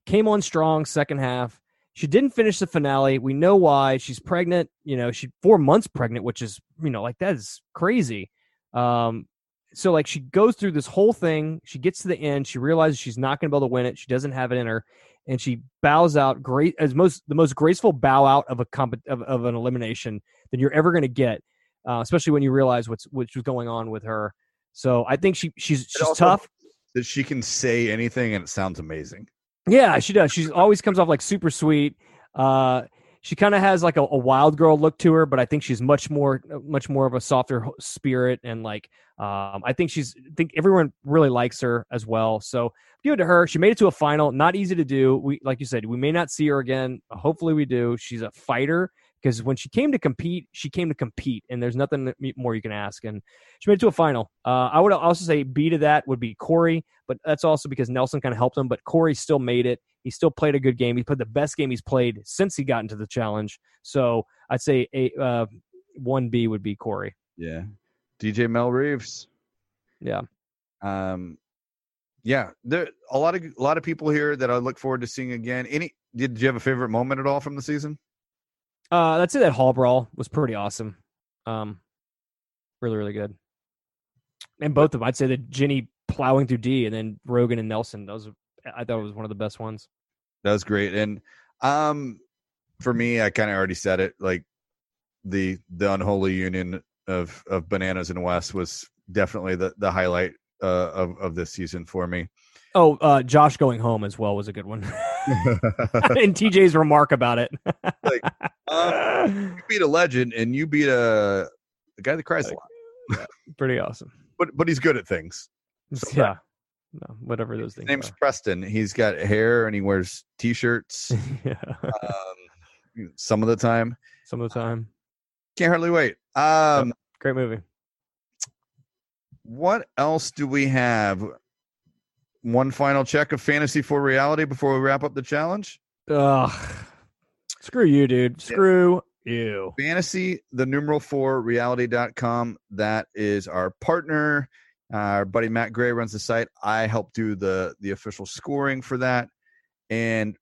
[SPEAKER 3] came on strong second half. She didn't finish the finale. We know why. She's pregnant. You know, she four months pregnant, which is you know like that is crazy. Um, so like she goes through this whole thing. She gets to the end. She realizes she's not going to be able to win it. She doesn't have it in her, and she bows out. Great as most the most graceful bow out of a comp of, of an elimination than you're ever going to get uh, especially when you realize what's what's going on with her. So I think she she's she's
[SPEAKER 2] also-
[SPEAKER 3] tough.
[SPEAKER 2] that she can say anything and it sounds amazing
[SPEAKER 3] Yeah, she does. She always comes off like super sweet. Uh, she kind of has like a, a wild girl look to her, but I think she's much more much more of a softer spirit and like um, I think she's I think everyone really likes her as well. So give it to her. She made it to a final. Not easy to do. We like you said, we may not see her again. Hopefully we do. She's a fighter because when she came to compete, she came to compete, and there's nothing more you can ask. And she made it to a final. Uh, I would also say B to that would be Cory, but that's also because Nelson kind of helped him. But Cory still made it. He still played a good game. He played the best game he's played since he got into the challenge. So I'd say a uh, one B would be Cory.
[SPEAKER 2] Yeah. DJ Mel Reeves.
[SPEAKER 3] Yeah.
[SPEAKER 2] Um, yeah, there a lot of a lot of people here that I look forward to seeing again. Any did you have a favorite moment at all from the season?
[SPEAKER 3] Uh, that's say That hall brawl was pretty awesome. Um, really, really good. And both of them, I'd say that Jenny plowing through D and then Rogan and Nelson. Those, I thought it was one of the best ones.
[SPEAKER 2] That was great. And um, for me, I kind of already said it. Like the the unholy union of of bananas and Wes was definitely the the highlight uh, of of this season for me.
[SPEAKER 3] Oh, uh, Josh going home as well was a good one. and TJ's remark about it.
[SPEAKER 2] like, you beat a legend, and you beat a, a guy that cries a lot.
[SPEAKER 3] Pretty awesome.
[SPEAKER 2] But but he's good at things. So
[SPEAKER 3] yeah. No, whatever those things
[SPEAKER 2] His
[SPEAKER 3] things
[SPEAKER 2] name's
[SPEAKER 3] are.
[SPEAKER 2] Preston. He's got hair and he wears t-shirts
[SPEAKER 3] yeah.
[SPEAKER 2] um, some of the time.
[SPEAKER 3] Some of the time.
[SPEAKER 2] Can't hardly wait. Um,
[SPEAKER 3] Great movie.
[SPEAKER 2] what else do we have? One final check of fantasy for reality before we wrap up the challenge.
[SPEAKER 3] Ugh. Screw you, dude. Screw you.
[SPEAKER 2] Fantasy, the numeral four reality.com. That is our partner. Uh, our buddy Matt Gray runs the site. I help do the the official scoring for that. And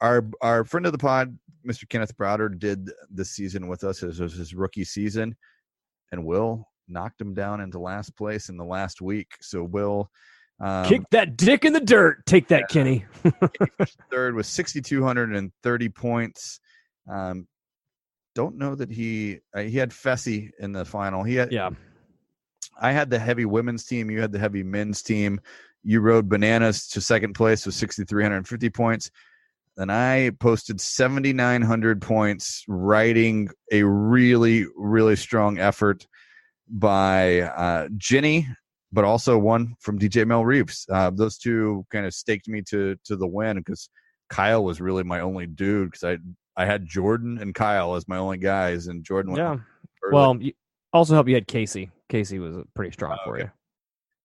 [SPEAKER 2] our our friend of the pod, Mr. Kenneth Browder, did this season with us. It was his rookie season. And Will knocked him down into last place in the last week. So Will um,
[SPEAKER 3] Kick that dick in the dirt. Take that, Kenny.
[SPEAKER 2] third with 6,230 points. Um, don't know that he uh, he had Fessy in the final. He had
[SPEAKER 3] yeah.
[SPEAKER 2] I had the heavy women's team. You had the heavy men's team. You rode bananas to second place with 6,350 points. Then I posted 7,900 points, riding a really, really strong effort by uh, Jenny, but also one from DJ Mel Reeves. Uh, those two kind of staked me to to the win because Kyle was really my only dude because I I had Jordan and Kyle as my only guys, and Jordan went
[SPEAKER 3] Yeah. Well, you, also help you had Kaycee. Kaycee was pretty strong
[SPEAKER 2] Oh,
[SPEAKER 3] for
[SPEAKER 2] okay.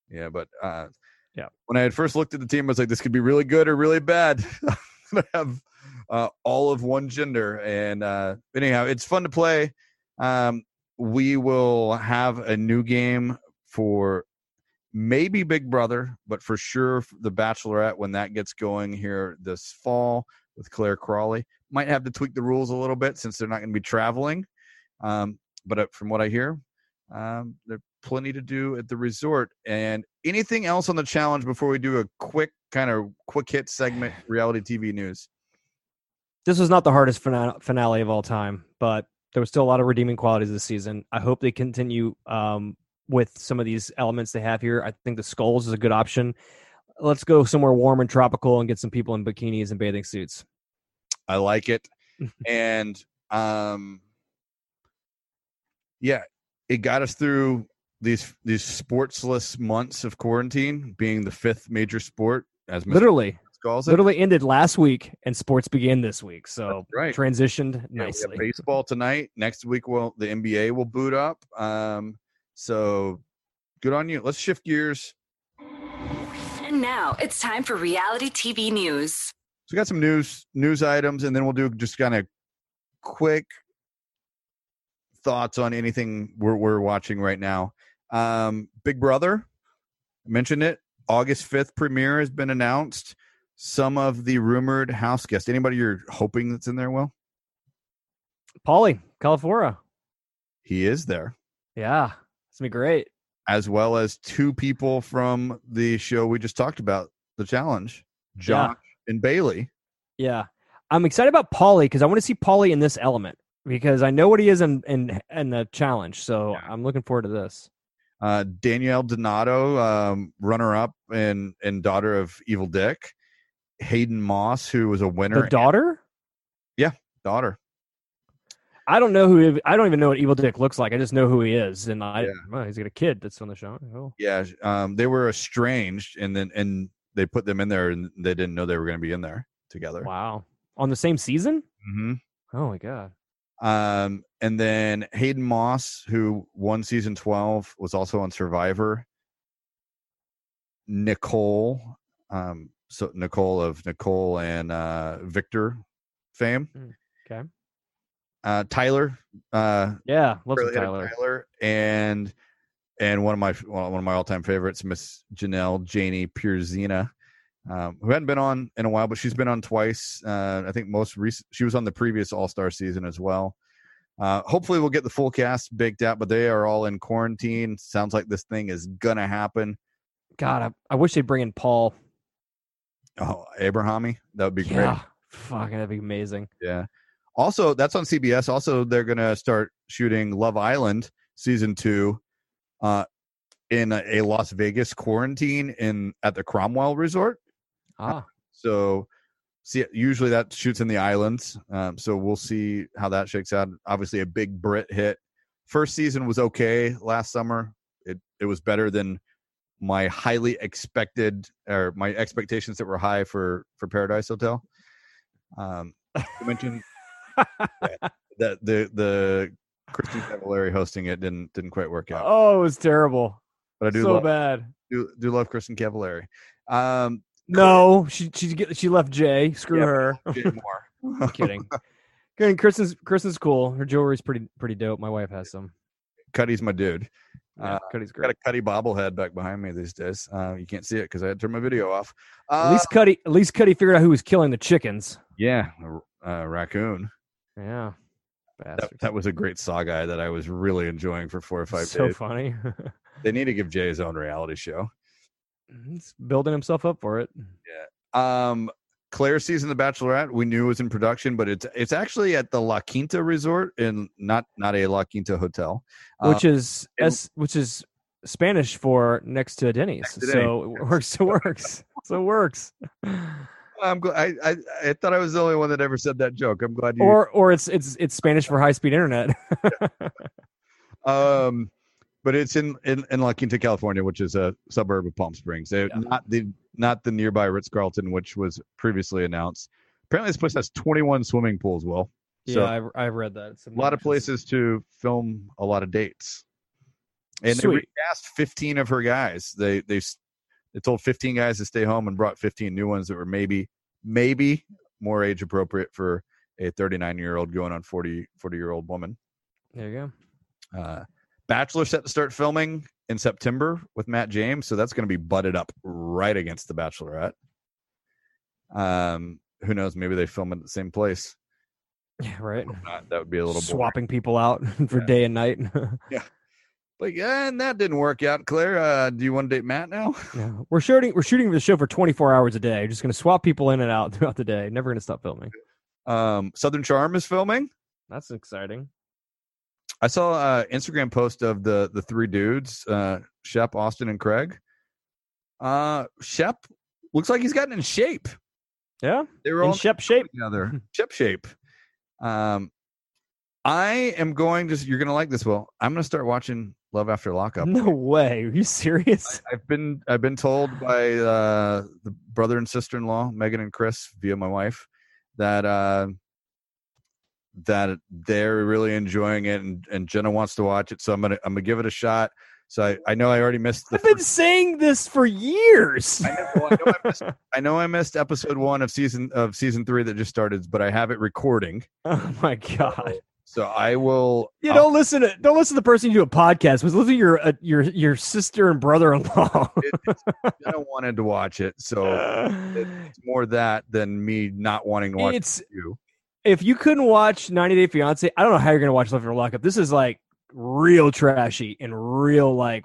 [SPEAKER 3] you.
[SPEAKER 2] Yeah, but uh,
[SPEAKER 3] Yeah.
[SPEAKER 2] when I had first looked at the team, I was like, this could be really good or really bad. I have uh, all of one gender, and uh, anyhow, it's fun to play. Um, we will have a new game for maybe Big Brother, but for sure the Bachelorette when that gets going here this fall with Clare Crawley. Might have to tweak the rules a little bit since they're not going to be traveling. Um, but uh, from what I hear, um, there's plenty to do at the resort. And anything else on the challenge before we do a quick kind of quick hit segment, reality TV news?
[SPEAKER 3] This was not the hardest finale of all time, but there was still a lot of redeeming qualities this season. I hope they continue um, with some of these elements they have here. I think the skulls is a good option. Let's go somewhere warm and tropical and get some people in bikinis and bathing suits.
[SPEAKER 2] I like it. and um yeah, it got us through these these sportsless months of quarantine, being the fifth major sport, as Mr.
[SPEAKER 3] Literally,
[SPEAKER 2] calls it.
[SPEAKER 3] literally ended last week, and sports began this week. So
[SPEAKER 2] right.
[SPEAKER 3] transitioned nicely.
[SPEAKER 2] baseball tonight. Next week, well, the NBA will boot up. Um, so good on you. Let's shift gears.
[SPEAKER 1] And now it's time for reality TV news.
[SPEAKER 2] So we got some news news items, and then we'll do just kind of quick thoughts on anything we're we're watching right now. Um, Big Brother, I mentioned it. August fifth premiere has been announced. Some of the rumored house guests. Anybody you're hoping that's in there? Well,
[SPEAKER 3] Paulie, Calafiore.
[SPEAKER 2] he is there,
[SPEAKER 3] Yeah, it's gonna be great.
[SPEAKER 2] As well as two people from the show we just talked about, the challenge, Josh and Bayleigh.
[SPEAKER 3] Yeah, I'm excited about Paulie because I want to see Paulie in this element because I know what he is in in, in the challenge. So
[SPEAKER 2] Yeah.
[SPEAKER 3] I'm looking forward to this.
[SPEAKER 2] uh, Danielle Donato, um, runner up and and daughter of Evil Dick, Hayden Moss, who was a winner,
[SPEAKER 3] The daughter.
[SPEAKER 2] Yeah, daughter.
[SPEAKER 3] I don't know who. I don't even know what Evil Dick looks like. I just know who he is, and I.
[SPEAKER 2] Yeah.
[SPEAKER 3] Well, he's got a kid that's on the show. Oh.
[SPEAKER 2] Yeah, um, they were estranged, and then and they put them in there, and they didn't know they were going to be in there together.
[SPEAKER 3] Wow, on the same season.
[SPEAKER 2] hmm
[SPEAKER 3] Oh my god.
[SPEAKER 2] Um, and then Hayden Moss, who won season 12, was also on Survivor. Nicole, um, so Nicole of Nicole and uh, Victor fame.
[SPEAKER 3] Okay.
[SPEAKER 2] Uh, Tyler, uh,
[SPEAKER 3] Yeah, love Tyler.
[SPEAKER 2] Tyler, and and one of my one of my all time favorites, Miss Janelle Janie Pierzina, um, who hadn't been on in a while, but she's been on twice. Uh, I think most recent she was on the previous All Star season as well. Uh, hopefully, we'll get the full cast baked out, but they are all in quarantine. Sounds like this thing is gonna happen.
[SPEAKER 3] God, I, I wish they'd bring in Paul.
[SPEAKER 2] Oh, Abrahami, that would be great.
[SPEAKER 3] Yeah, fucking that'd be amazing.
[SPEAKER 2] Yeah. Also, that's on CBS. Also, they're gonna start shooting Love Island season two, uh, in a, a Las Vegas quarantine in at the Cromwell Resort.
[SPEAKER 3] Ah,
[SPEAKER 2] So, see, usually that shoots in the islands. Um, so we'll see how that shakes out. Obviously, a big Brit hit. First season was okay last summer. It it was better than my highly expected or my expectations that were high for for Paradise Hotel. Um, you mentioned that the the Kristin Cavallari hosting it didn't didn't quite work out.
[SPEAKER 3] oh, it was terrible.
[SPEAKER 2] but I do
[SPEAKER 3] so
[SPEAKER 2] love
[SPEAKER 3] bad.
[SPEAKER 2] do, do love Kristin Cavallari. Um,
[SPEAKER 3] No, she she she left Jay. Screw
[SPEAKER 2] Yeah,
[SPEAKER 3] her.
[SPEAKER 2] Jay Moore.
[SPEAKER 3] I'm kidding. Kidding. Kristin's Kristin's cool. Her jewelry's pretty pretty dope. My wife has some.
[SPEAKER 2] Cuddy's my dude.
[SPEAKER 3] Yeah,
[SPEAKER 2] Uh,
[SPEAKER 3] Cuddy's
[SPEAKER 2] Got a Cuddy bobblehead back behind me these days. Uh, you can't see it because I had to turn my video off. Uh,
[SPEAKER 3] At least Cuddy at least Cuddy figured out who was killing the chickens.
[SPEAKER 2] yeah, a uh, raccoon.
[SPEAKER 3] Yeah.
[SPEAKER 2] That, that was a great saw guy that I was really enjoying for four or five
[SPEAKER 3] so
[SPEAKER 2] days.
[SPEAKER 3] funny.
[SPEAKER 2] They need to give Jay his own reality show.
[SPEAKER 3] He's building himself up for it. Yeah.
[SPEAKER 2] Um, Clare's season, The Bachelorette, we knew it was in production, but it's it's actually at the La Quinta Resort and not not a La Quinta hotel. Uh,
[SPEAKER 3] Which is
[SPEAKER 2] and-
[SPEAKER 3] S, which is Spanish for next to Denny's.
[SPEAKER 2] Next to
[SPEAKER 3] so it works. It works. so it works.
[SPEAKER 2] I'm glad. I, I I thought I was the only one that ever said that joke. I'm glad you.
[SPEAKER 3] Or or it's it's it's Spanish for high speed internet.
[SPEAKER 2] um, but it's in, in in La Quinta, California, which is a suburb of Palm Springs. They,
[SPEAKER 3] Yeah.
[SPEAKER 2] Not the not the nearby Ritz Carlton, which was previously announced. Apparently, this place has 21 swimming pools. Will so
[SPEAKER 3] yeah, I've I've read that. It's
[SPEAKER 2] a lot of places to film a lot of dates. And they
[SPEAKER 3] Sweet.
[SPEAKER 2] recast 15 of her guys. They they they told 15 guys to stay home and brought 15 new ones that were maybe maybe more age appropriate for a 39 year old going on 40 40 year old woman.
[SPEAKER 3] There you go.
[SPEAKER 2] Uh, Bachelor set to start filming in September with Matt James, so that's going to be butted up right against the Bachelorette. Um, who knows? Maybe they film at the same place.
[SPEAKER 3] Yeah, right.
[SPEAKER 2] Not, that would be a little boring.
[SPEAKER 3] Swapping people out for
[SPEAKER 2] Yeah.
[SPEAKER 3] day and night.
[SPEAKER 2] But yeah, and that didn't work out. Clare, uh, do you want to date Matt now?
[SPEAKER 3] yeah. We're shooting we're shooting the show for 24 hours a day. just going to swap people in and out throughout the day. Never going to stop filming.
[SPEAKER 2] Um, Southern Charm is filming.
[SPEAKER 3] That's exciting.
[SPEAKER 2] I saw an Instagram post of the the three dudes, uh, Shep, Austin, and Craig. Uh, Shep looks like he's gotten in shape.
[SPEAKER 3] Yeah.
[SPEAKER 2] They were
[SPEAKER 3] In
[SPEAKER 2] all
[SPEAKER 3] Shep shape.
[SPEAKER 2] together. Shep shape. Um, I am going to. You're going to like this. Will I'm going to start watching Love After Lockup.
[SPEAKER 3] No way. Are you serious?
[SPEAKER 2] I've been I've been told by uh, the brother and sister in law Megan and Chris via my wife that uh, that they're really enjoying it and, and Jenna wants to watch it, so I'm gonna I'm gonna give it a shot. So I, I know I already missed the.
[SPEAKER 3] I've been saying this for years.
[SPEAKER 2] I know, well, I, know I, missed, I know I missed episode one of season of season three that just started, but I have it recording.
[SPEAKER 3] oh my god.
[SPEAKER 2] So I will.
[SPEAKER 3] You
[SPEAKER 2] I'll-
[SPEAKER 3] don't listen to don't listen to the person you do a podcast with. Listen to your uh, your your sister and brother in law.
[SPEAKER 2] I wanted to watch it, so it's more that than me not wanting to watch
[SPEAKER 3] it's
[SPEAKER 2] you.
[SPEAKER 3] if you couldn't watch 90 Day Fiance, I don't know how you're gonna watch Love After Lockup. This is like real trashy and real like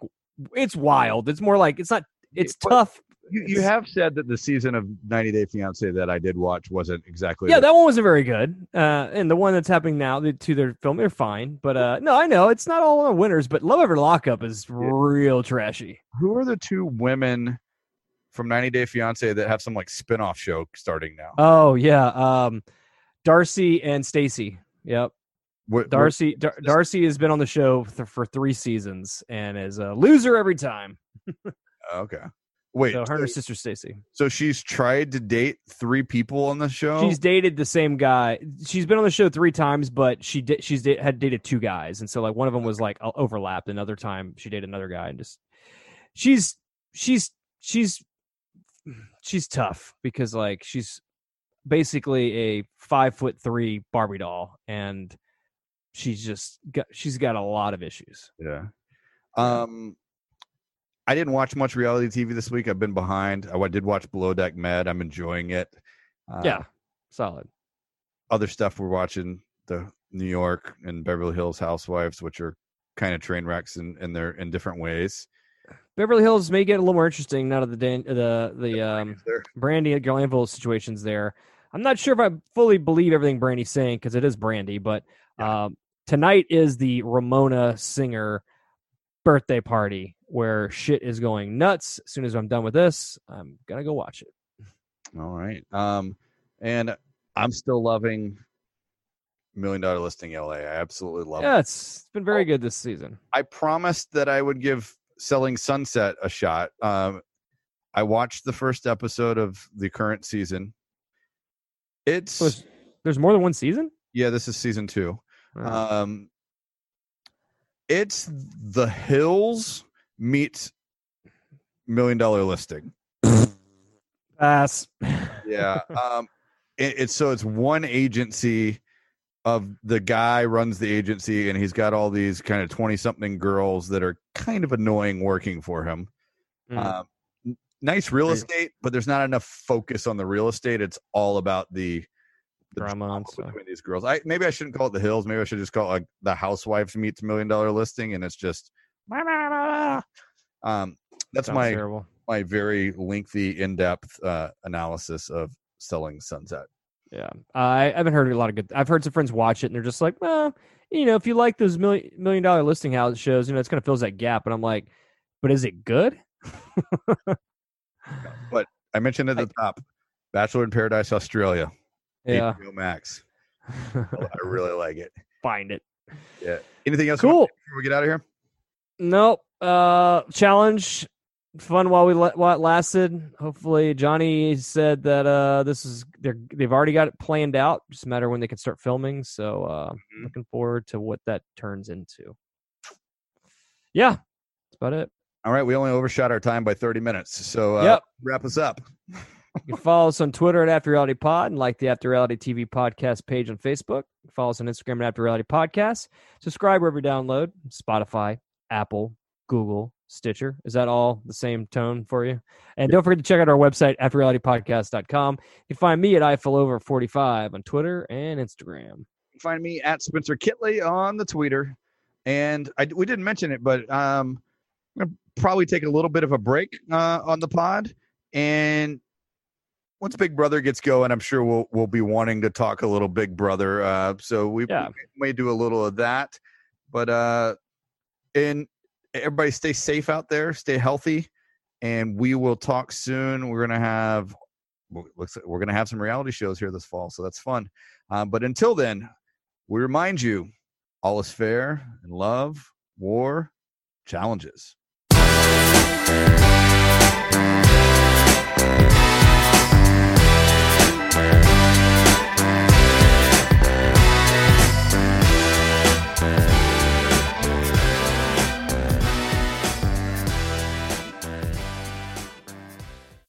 [SPEAKER 3] it's wild. It's more like it's not. It's tough.
[SPEAKER 2] You, you have said that the season of 90 Day Fiance that I did watch wasn't exactly.
[SPEAKER 3] Yeah,
[SPEAKER 2] the-
[SPEAKER 3] that one wasn't very good. Uh, and the one that's happening now, the two they're filming, they're fine. But uh, no, I know it's not all the winners. But Love After Lockup is real trashy.
[SPEAKER 2] who are the two women from 90 Day Fiance that have some like spin-off show starting now?
[SPEAKER 3] Oh yeah, um, Darcy and Stacy. Yep.
[SPEAKER 2] What-
[SPEAKER 3] Darcy Dar- Darcy has been on the show th- for three seasons and is a loser every time.
[SPEAKER 2] okay. Wait,
[SPEAKER 3] so her and her sister Stacy.
[SPEAKER 2] so she's tried to date three people on the show.
[SPEAKER 3] She's dated the same guy. She's been on the show three times, but she did. She's da- had dated two guys, and so like one of them was like overlapped. Another time she dated another guy, and just she's she's she's she's tough because like she's basically a five foot three Barbie doll, and she's just got she's got a lot of issues.
[SPEAKER 2] Yeah. Um, I didn't watch much reality TV this week. I've been behind. I did watch Below Deck Med. I'm enjoying it. Uh,
[SPEAKER 3] yeah, solid.
[SPEAKER 2] Other stuff we're watching the New York and Beverly Hills Housewives, which are kind of train wrecks in, in their in different ways.
[SPEAKER 3] Beverly Hills may get a little more interesting now that the Dan- the the um Brandi Glanville situations there. I'm not sure if I fully believe everything Brandi's saying because it is Brandi, but um, tonight is the Ramona Singer birthday party where shit is going nuts. As soon as I'm done with this, I'm gonna go watch it.
[SPEAKER 2] All right. Um, and I'm still loving Million Dollar Listing LA. I absolutely love it.
[SPEAKER 3] Yeah, it's, it's been
[SPEAKER 2] Oh.
[SPEAKER 3] very good this season.
[SPEAKER 2] I promised that I would give Selling Sunset a shot. Um, I watched the first episode of the current season. It's
[SPEAKER 3] So it's- there's more than one season.
[SPEAKER 2] yeah, this is season two.
[SPEAKER 3] Uh,
[SPEAKER 2] Um, it's The Hills meets Million Dollar Listing.
[SPEAKER 3] pass.
[SPEAKER 2] Yeah. um, it, it's so it's one agency of the guy runs the agency and he's got all these kind of 20 something girls that are kind of annoying working for him.
[SPEAKER 3] Mm.
[SPEAKER 2] Um, nice real estate, but there's not enough focus on the real estate. It's all about the, the
[SPEAKER 3] Drama
[SPEAKER 2] between these girls. I maybe I shouldn't call it the hills. Maybe I should just call it like the housewives meets million dollar listing, and it's just um that's
[SPEAKER 3] Sounds
[SPEAKER 2] my
[SPEAKER 3] terrible.
[SPEAKER 2] my very lengthy in depth uh, analysis of selling Sunset.
[SPEAKER 3] Yeah, I haven't heard a lot of good. I've heard some friends watch it and they're just like, well, you know, if you like those million million dollar listing house shows, you know, it's kind of fills that gap. And I'm like, but is it good?
[SPEAKER 2] But I mentioned at the top, Bachelor in Paradise Australia,
[SPEAKER 3] yeah,
[SPEAKER 2] HBO Max. I really like it.
[SPEAKER 3] find it.
[SPEAKER 2] Yeah. Anything else?
[SPEAKER 3] Cool.
[SPEAKER 2] Before we get out of here.
[SPEAKER 3] Nope. Uh, challenge fun while we let while it lasted. Hopefully, Johnny said that uh this is they're they've already got it planned out. Just a matter when they can start filming. So uh,
[SPEAKER 2] Mhm.
[SPEAKER 3] looking forward to what that turns into. Yeah, that's about it.
[SPEAKER 2] All right, we only overshot our time by 30 minutes. So uh,
[SPEAKER 3] Yep.
[SPEAKER 2] wrap us up.
[SPEAKER 3] You can follow us on Twitter at After Reality Pod and like the After Reality TV podcast page on Facebook. Follow us on Instagram at After Reality Podcast. Subscribe wherever you download Spotify, Apple, Google, Stitcher. Is that all the same tone for you? And don't forget to check out our website, afterrealitypodcast.com. You can find me at IFLover45 on Twitter and Instagram.
[SPEAKER 2] Find me at Spencer Kitley on the Twitter. And I, we didn't mention it, but um, I'm going to probably take a little bit of a break uh, on the pod. And once Big Brother gets going, I'm sure we'll we'll be wanting to talk a little Big Brother. Uh, so we,
[SPEAKER 3] Yeah.
[SPEAKER 2] we may do a little of that. But uh, and everybody stay safe out there, stay healthy, and we will talk soon. We're gonna have looks like we're gonna have some reality shows here this fall, so that's fun. Uh, but until then, we remind you, all is fair in love, war, challenges.